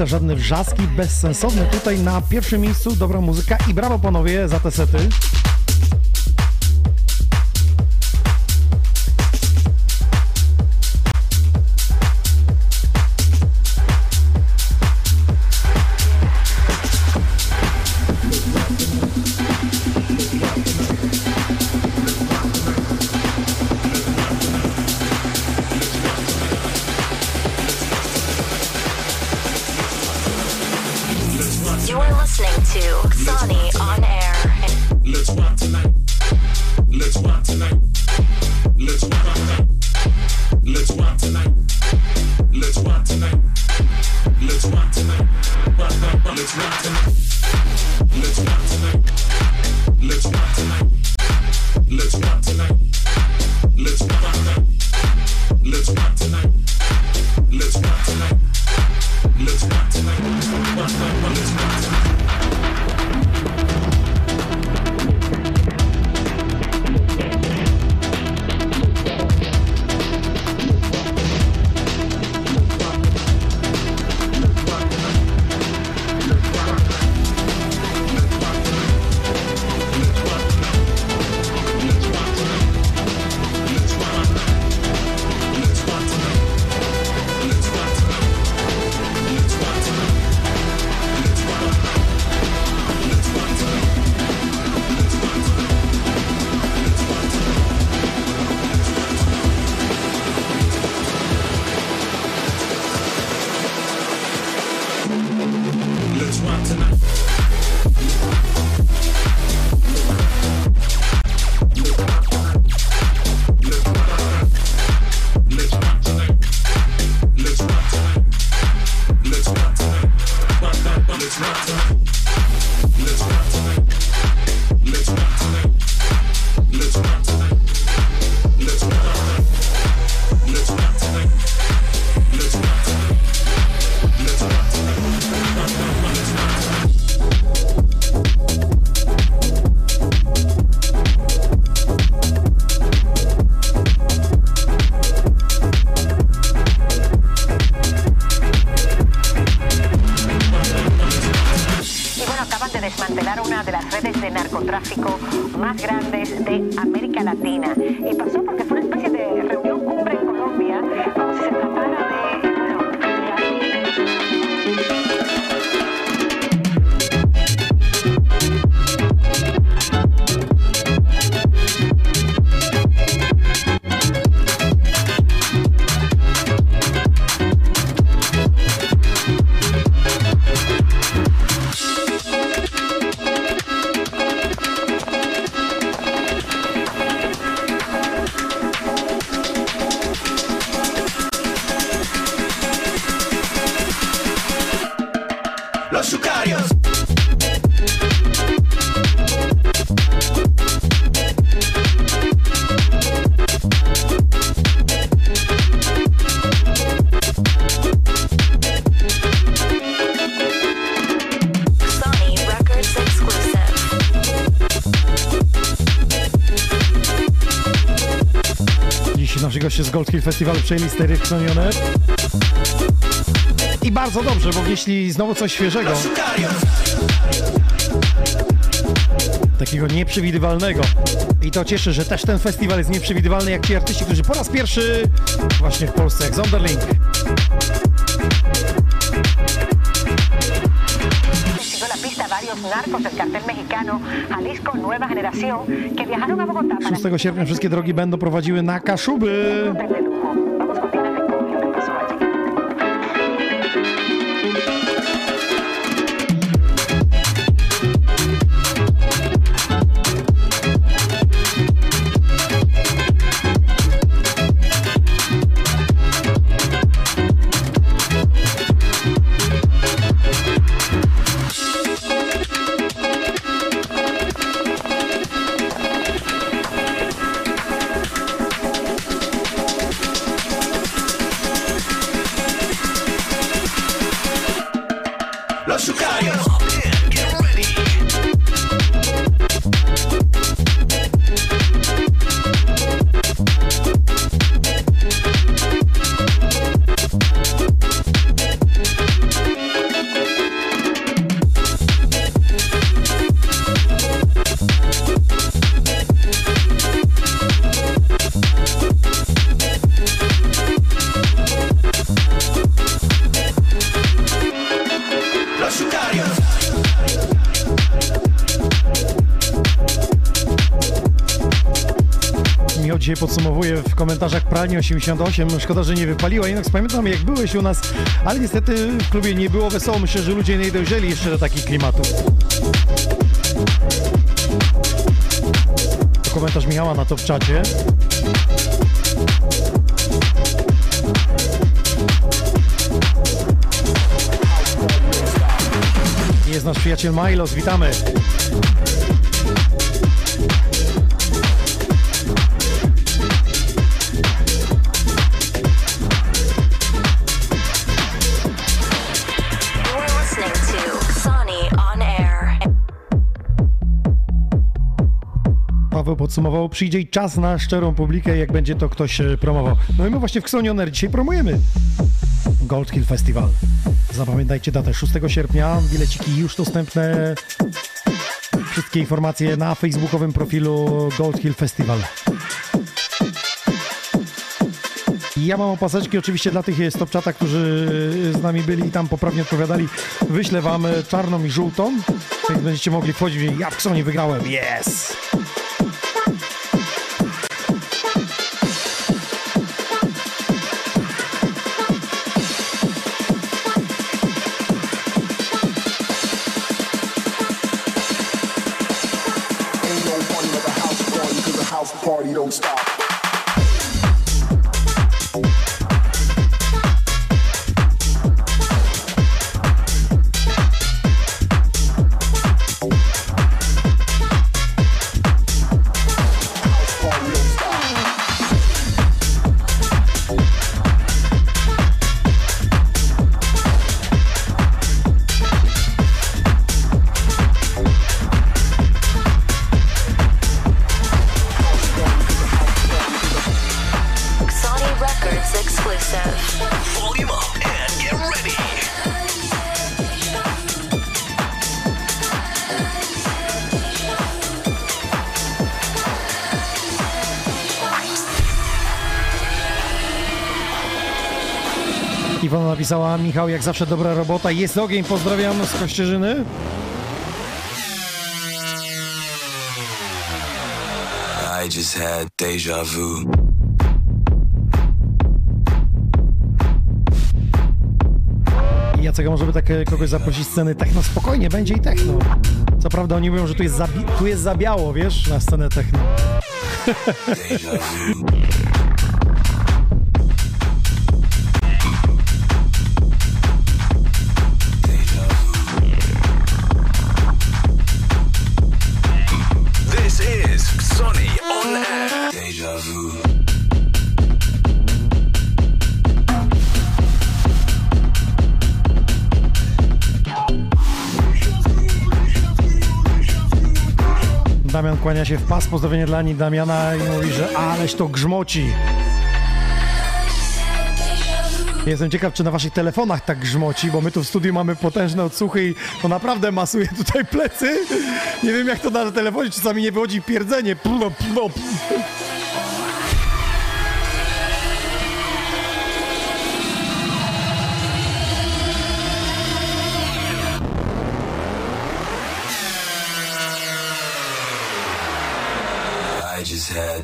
chcę, żadne wrzaski bezsensowne. Tutaj na pierwszym miejscu dobra muzyka i brawo panowie za te sety. Polski Festiwal Przejmistery Chronione. I bardzo dobrze, bo jeśli znowu coś świeżego, takiego nieprzewidywalnego, i to cieszy, że też ten festiwal jest nieprzewidywalny, jak ci artyści, którzy po raz pierwszy właśnie w Polsce, jak Zonderling. narcos, el cartel mexicano, Jalisco, Nueva Generación, que viajaron a Bogotá. 6 sierpnia wszystkie drogi będą prowadziły na Kaszuby. 88. Szkoda, że nie wypaliła. Inox, pamiętam jak byłeś u nas, ale niestety w klubie nie było wesoło. Myślę, że ludzie nie dojrzeli jeszcze do takich klimatów. Komentarz Michała na to w czacie. Jest nasz przyjaciel Milos, witamy. Paweł podsumował, przyjdzie czas na szczerą publikę, jak będzie to ktoś e, promował. No i my właśnie w Xonioner dzisiaj promujemy Gold Hill Festival. Zapamiętajcie datę 6 sierpnia, bileciki już dostępne. Wszystkie informacje na facebookowym profilu Gold Hill Festival. Ja mam opaseczki oczywiście dla tych stopczata, którzy z nami byli i tam poprawnie odpowiadali. Wyślę wam e, czarną i żółtą, więc będziecie mogli wchodzić ja w Xonie wygrałem. Yes! Michał, jak zawsze dobra robota, jest ogień, pozdrawiam z Kościerzyny. I just had deja vu. Jacek, może by tak e, kogoś zaprosić sceny techno? Spokojnie, będzie i techno. Co prawda oni mówią, że tu jest za, tu jest za biało, wiesz, na scenę techno. Deja vu. Kłania się w pas, pozdrowienie dla niej Damiana i mówi, że aleś to grzmoci. Jestem ciekaw, czy na waszych telefonach tak grzmoci, bo my tu w studiu mamy potężne odsłuchy i to naprawdę masuje tutaj plecy. Nie wiem, jak to na telefonie czasami nie wychodzi pierdzenie. Plo, plo.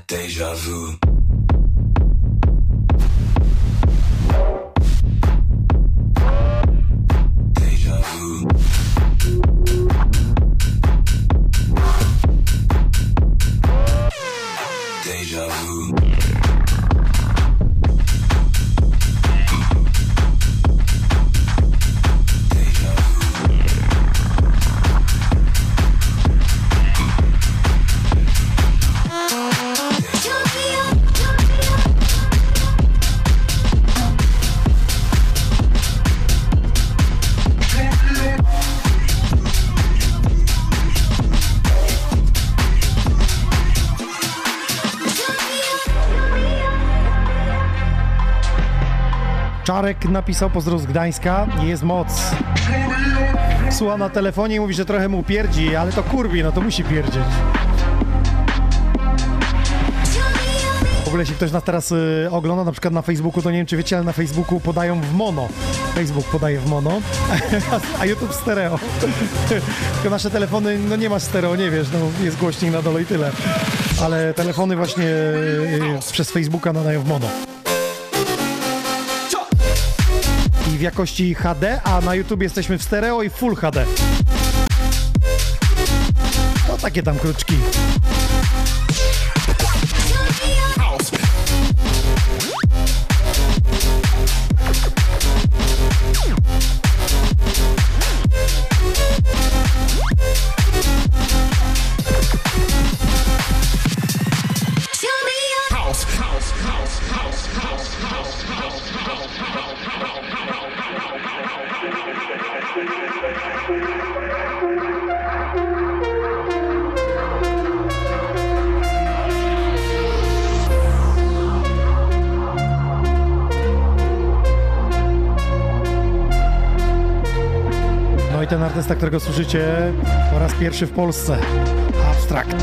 Deja vu. Czarek napisał pozdrow z Gdańska, jest moc. Słucha na telefonie i mówi, że trochę mu pierdzi, ale to kurwi, no to musi pierdzieć. W ogóle jeśli ktoś nas teraz y, ogląda, na przykład na Facebooku, to nie wiem czy wiecie, ale na Facebooku podają w mono. Facebook podaje w mono, [LAUGHS] a YouTube stereo. Tylko nasze telefony, no nie ma stereo, nie wiesz, no jest głośnik na dole i tyle. Ale telefony właśnie y, przez Facebooka nadają w mono. W jakości HD, a na YouTube jesteśmy w stereo i full HD. No takie tam kruczki. Artysta, którego słyszycie po raz pierwszy w Polsce. Abstrakt.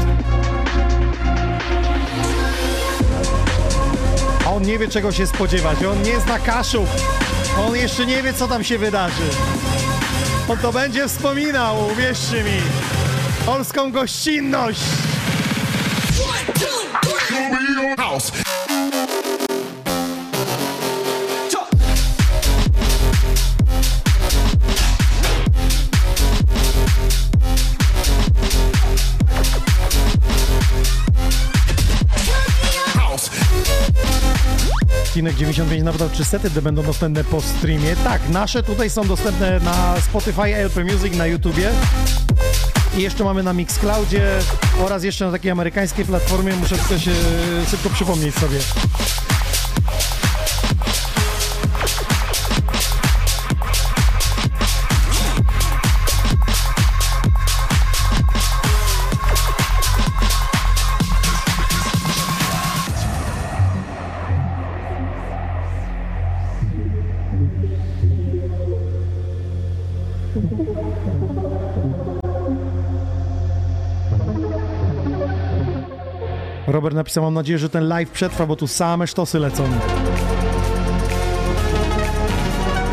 A on nie wie czego się spodziewać, on nie zna kaszów. On jeszcze nie wie co tam się wydarzy. On to będzie wspominał, uwierzcie mi. Polską gościnność. House. House. Kinek 95 napytał, czy sety będą dostępne po streamie. Tak, nasze tutaj są dostępne na Spotify, LP Music, na YouTubie. I jeszcze mamy na Mixcloudzie oraz jeszcze na takiej amerykańskiej platformie. Muszę tylko się szybko przypomnieć sobie. Robert napisał, mam nadzieję, że ten live przetrwa, bo tu same sztosy lecą.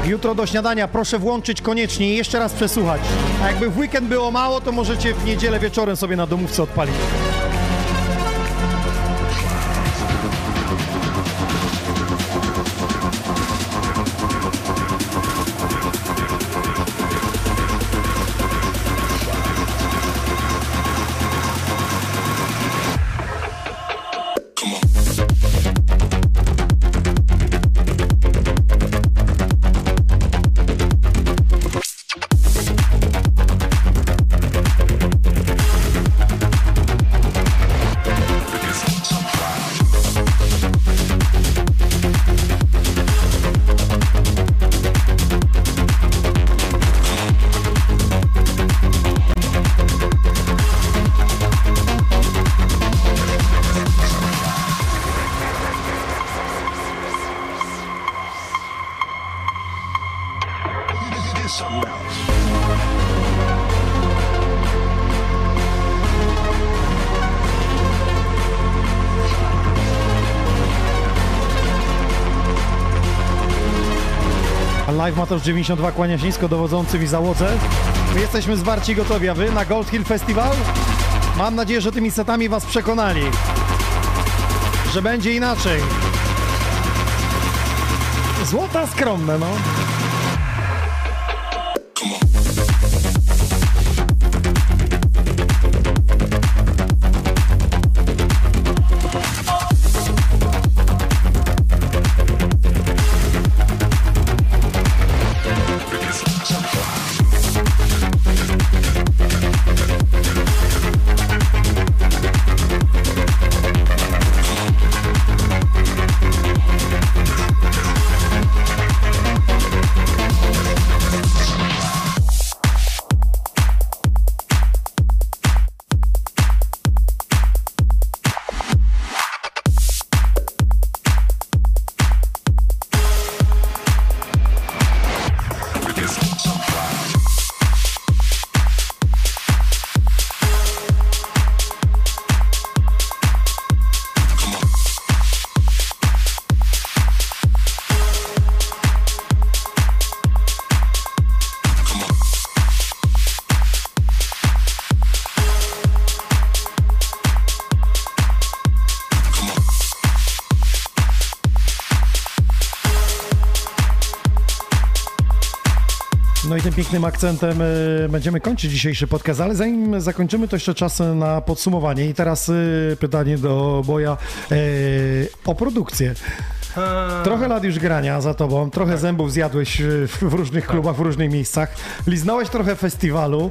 Jutro do śniadania proszę włączyć koniecznie i jeszcze raz przesłuchać. A jakby w weekend było mało, to możecie w niedzielę wieczorem sobie na domówce odpalić. Mateusz 92 kłania się nisko dowodzącym i załodze. My jesteśmy zwarci gotowi, a wy na Gold Hill Festival? Mam nadzieję, że tymi setami was przekonali, że będzie inaczej. Złota skromne, no. Tym pięknym akcentem e, będziemy kończyć dzisiejszy podcast, ale zanim zakończymy, to jeszcze czas na podsumowanie. I teraz e, pytanie do Boja e, o produkcję. Trochę lat już grania za tobą, trochę zębów zjadłeś e, w, różnych klubach, w różnych miejscach. Liznąłeś trochę festiwalu.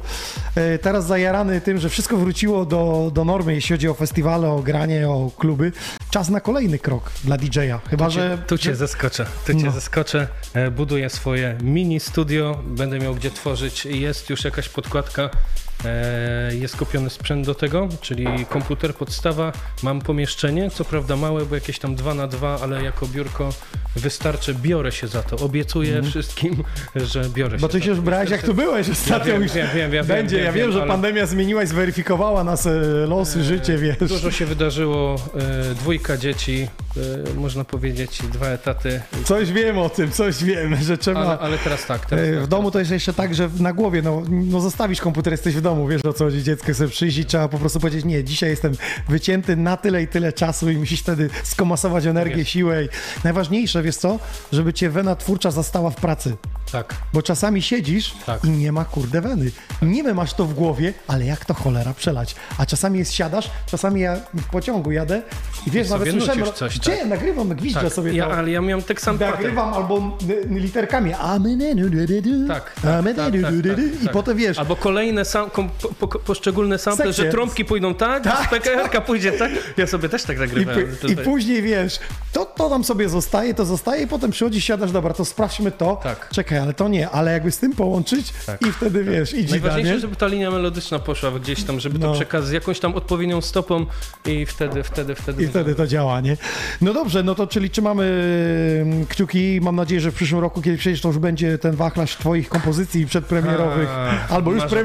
E, teraz zajarany tym, że wszystko wróciło do, do normy, jeśli chodzi o festiwale, o granie, o kluby. Czas na kolejny krok dla DJ-a. Chyba, tu cię, że... Tu cię zaskoczę, tu cię No. zaskoczę. E, Buduję swoje mini studio, będę miał gdzie tworzyć. Jest już jakaś podkładka, jest kupiony sprzęt do tego, czyli komputer, podstawa. Mam pomieszczenie, co prawda małe, bo jakieś tam 2 na 2 ale jako biurko wystarczy. Biorę się za to. Obiecuję Mhm. wszystkim, że biorę się Bo ty się już brałeś, jak tu byłeś ostatnio. wiem, już wiem, wiem, wiem, Będzie, wiem, ja wiem, że ale- pandemia zmieniła i zweryfikowała nas e, losy, życie, wiesz. Dużo się wydarzyło, e, dwójka dzieci, e, można powiedzieć, dwa etaty. Coś wiem o tym, coś wiem, że trzeba... Ale, ale teraz tak, teraz E, tak. W domu to jest jeszcze tak, że na głowie, no, no zostawisz komputer, jesteś w domu, wiesz o co chodzi, dziecko sobie przyjść i trzeba po prostu powiedzieć, nie, dzisiaj jestem wycięty na tyle i tyle czasu i musisz wtedy skomasować energię, siłę i najważniejsze, wiesz co, żeby cię wena twórcza zastała w pracy. Tak. Bo czasami siedzisz i nie ma kurde weny. Niby masz to w głowie, ale jak to cholera przelać? A czasami jest siadasz, czasami ja w pociągu jadę i wiesz, I nawet słyszałem, nucisz coś, gdzie tak. nagrywam, gwizdzę Tak, sobie ja, to. ale ja miałem tak sam. Nagrywam albo literkami Tak, amen, tak, tak, i tak. potem wiesz, Albo kolejne sam, kom, po, po, poszczególne sample, że trąbki pójdą tak, Tak, tak PKR-ka pójdzie tak. Ja sobie też tak I, nagrywałem. p- I później wiesz, to, to tam sobie zostaje, to zostaje i potem przychodzi, siadasz, dobra, to sprawdźmy to. Czekaj, ale to nie, ale jakby z tym połączyć i wtedy wiesz, idź da, Najważniejsze, nie? żeby ta linia melodyczna poszła gdzieś tam, żeby No. to przekaz z jakąś tam odpowiednią stopą i wtedy, wtedy, wtedy. I wtedy to działa, nie? No dobrze, no to czyli trzymamy mm, kciuki. Mam nadzieję, że w przyszłym roku, kiedy przyjdziesz, to już będzie ten wachlarz twoich kompozycji przedpremierowych, A, albo już marzę.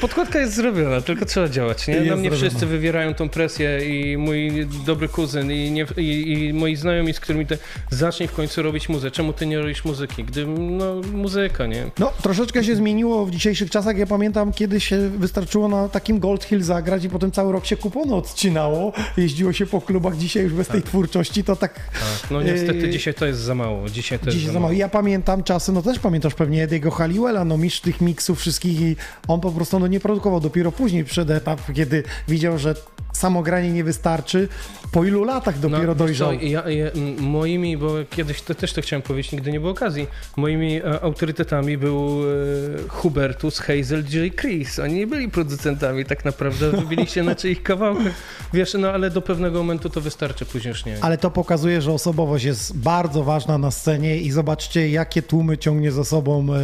Podkładka jest zrobiona, tylko trzeba działać, nie? Jest Na mnie zrobiona. wszyscy wywierają tą presję i mój dobry kuzyn i, nie, i, i moi znajomi, z którymi te zacznij w końcu robić muzę. Czemu ty nie robisz muzyki? Gdy, no, muzyka, nie? No, troszeczkę się zmieniło w dzisiejszych czasach. Ja pamiętam, kiedyś się wystarczyło na takim Gold Hill zagrać i potem cały rok się kupony odcinało. Jeździło się po klubach. Dzisiaj już bez tej twórczości to tak... Tak. No niestety Yy, dzisiaj to jest za mało. Dzisiaj to jest za mało. Ja pamiętam czasy, no też pamiętasz pewnie Ediego Halliwella, no mistrz tych miksów wszystkich i on po prostu no, nie produkował. Dopiero później przyszedł etap, kiedy widział, że samo granie nie wystarczy. Po ilu latach dopiero No, dojrzał. Co, ja, ja, moimi, bo kiedyś to, też to chciałem powiedzieć, nigdy nie było okazji. Moimi e, autorytetami był e, Hubertus, Hazel, J. Chris. Oni nie byli producentami tak naprawdę, wybili się na czyich kawałkach. Wiesz, no ale do pewnego momentu to wystarczy, później już nie. Ale to pokazuje, że osobowość jest bardzo ważna na scenie i zobaczcie, jakie tłumy ciągnie za sobą e,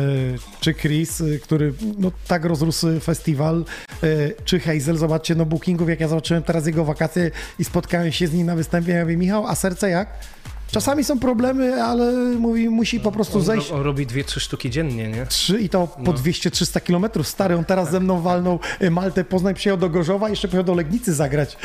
czy Chris, e, który no, tak rozrósł festiwal, e, czy Hazel. Zobaczcie, no bookingów, jak ja zobaczyłem teraz jego wakacje i spotkałem się z nim na występie, ja mówię, Michał, a serce jak? Czasami są problemy, ale mówi, musi po prostu On, zejść. on robi dwie, trzy sztuki dziennie, nie? Trzy i to po No. 200-300 kilometrów stary. On teraz ze mną walnął y, Maltę, Poznań, przyjechał do Gorzowa, jeszcze pojechał do Legnicy zagrać.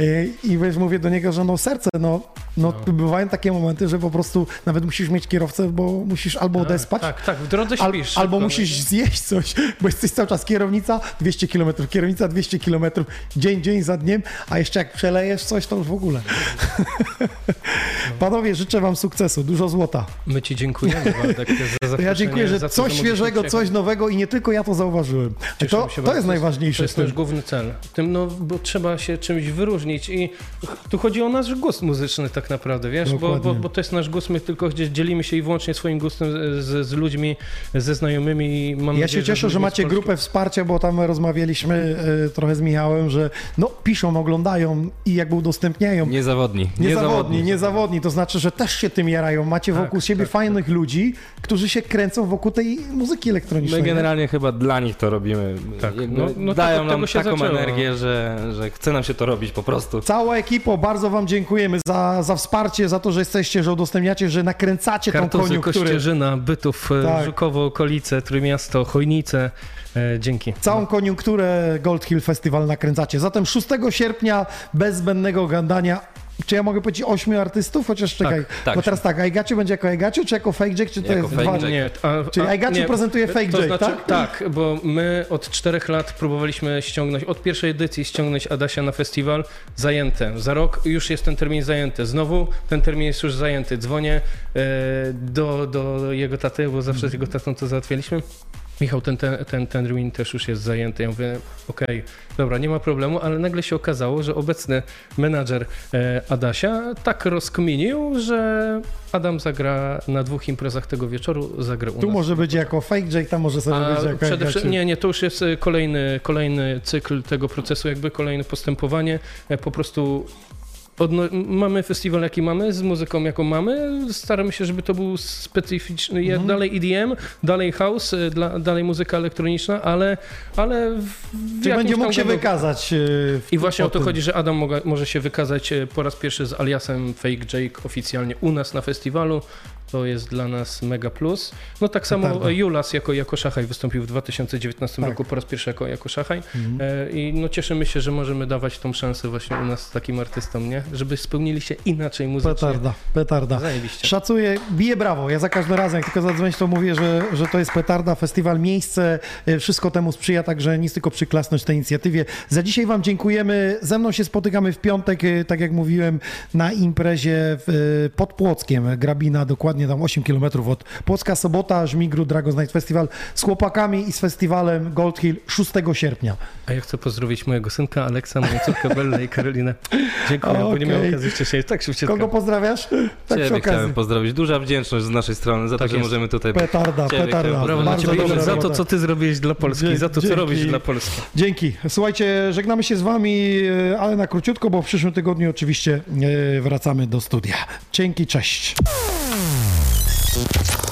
Y, I wiesz, mówię do niego, że no serce, no, no, bywają takie momenty, że po prostu nawet musisz mieć kierowcę, bo musisz albo odespać, Tak, tak, w drodze al, śpisz. albo szybko, musisz zjeść coś, bo jesteś cały czas kierownica 200 km, kierownica 200 km, dzień, dzień za dniem, a jeszcze jak przelejesz coś, to już w ogóle. Panowie, życzę wam sukcesu, dużo złota. My ci dziękujemy, Waldek, za [LAUGHS] ja dziękuję, że coś świeżego, coś nowego i nie tylko ja to zauważyłem. Cieszymy To, to jest najważniejsze. To jest nasz główny cel. Tym, no, bo trzeba się czymś wyróżnić i tu chodzi o nasz gust muzyczny tak naprawdę, wiesz, bo, bo, bo to jest nasz gust, my tylko gdzieś dzielimy się i wyłącznie swoim gustem z, z ludźmi, ze znajomymi i mam Ja nadzieję, się cieszę, że ludźmi macie grupę wsparcia, bo tam rozmawialiśmy e, trochę z Michałem, że no piszą, oglądają i jakby udostępniają. Niezawodni. Niezawodni, niezawodni, to znaczy, że też się tym jarają. Macie Tak, wokół siebie fajnych ludzi, którzy się kręcą wokół tej muzyki elektronicznej. My nie? generalnie chyba dla nich to robimy. Tak, no- no tak dają od nam taką zaczęło. energię, że, że chce nam się to robić po prostu. Cała ekipo, bardzo wam dziękujemy za, za wsparcie, za to, że jesteście, że udostępniacie, że nakręcacie tą Kartuzy, koniunkturę. Kościerzyna, Bytów, e, Tak. Żukowo, okolice, Trójmiasto, Chojnice. E, dzięki. Całą koniunkturę Gold Hill Festival nakręcacie. Zatem 6 sierpnia bez zbędnego gadania czy ja mogę powiedzieć ośmiu artystów? Chociaż czekaj, tak. bo teraz tak, Aigaciu będzie jako Aigaciu, czy jako Fake Jack, czy to Jako jest Fake dwa? Jack. Nie, a, Czyli Aigaciu prezentuje Fake to Jack, znaczy, tak? Tak, bo my od czterech lat próbowaliśmy ściągnąć, od pierwszej edycji ściągnąć Adasia na festiwal, zajęte. Za rok już jest ten termin zajęty. Znowu ten termin jest już zajęty. Dzwonię e, do, do jego taty, bo zawsze z jego tatą to załatwialiśmy. Michał, ten, ten, ten, ten termin też już jest zajęty. Ja mówię, okej, dobra, nie ma problemu, ale nagle się okazało, że obecny menadżer e, Adasia tak rozkminił, że Adam zagra na dwóch imprezach tego wieczoru, zagra u Tu nas. może być jako Fake Jack, tam może sobie A być jako przede wszystkim, nie, nie, to już jest e, kolejny, kolejny cykl tego procesu, jakby kolejne postępowanie. E, Po prostu odno- mamy festiwal, jaki mamy, z muzyką, jaką mamy. Staramy się, żeby to był specyficzny, je- dalej EDM, dalej house, e, dla, dalej muzyka elektroniczna, ale, ale w, w Czy jakimś będzie mógł się gatunku. wykazać? e, I właśnie o to tym? chodzi, że Adam moga, może się wykazać e, po raz pierwszy z aliasem Fake Jake oficjalnie u nas na festiwalu. To jest dla nas mega plus. No tak samo Petarda. e, Julas jako, jako Szachaj wystąpił w 2019 Tak. roku po raz pierwszy jako, jako Szachaj. Mhm. E, I no cieszymy się, że możemy dawać tą szansę właśnie u nas takim artystom, nie? Żeby spełnili się inaczej muzycznie. Petarda, petarda. Zajebiście. Szacuję, biję brawo. Ja za każdym razem, jak tylko zadzwonić, to mówię, że, że to jest petarda, festiwal, miejsce, e, wszystko temu sprzyja, także nic tylko przyklasnąć tej inicjatywie. Za dzisiaj Wam dziękujemy. Ze mną się spotykamy w piątek, tak jak mówiłem, na imprezie pod Płockiem, Grabina, dokładnie tam 8 km od Płocka, sobota, Żmigru, Dragons Night Festival z chłopakami i z festiwalem Gold Hill 6 sierpnia. A ja chcę pozdrowić mojego synka Aleksa, moją córkę Bellę i Karolinę. Dziękuję, bo nie miałem okazji wcześniej. Tak szybciutko. Kogo pozdrawiasz? Tak Ciebie okazji. chciałem pozdrowić. Duża wdzięczność z naszej strony za Tak to, że możemy tutaj być. Petarda, Ciebie petarda. Brawo dla Bardzo ciebie dobra za to, co ty zrobiłeś dla Polski, Dzie- za to, co dzięki. robisz dla Polski. Dzięki. Słuchajcie, żegnamy się z Wami, e, ale na króciutko, bo w przyszłym tygodniu oczywiście e, wracamy do studia. Dzięki, cześć. Thank you.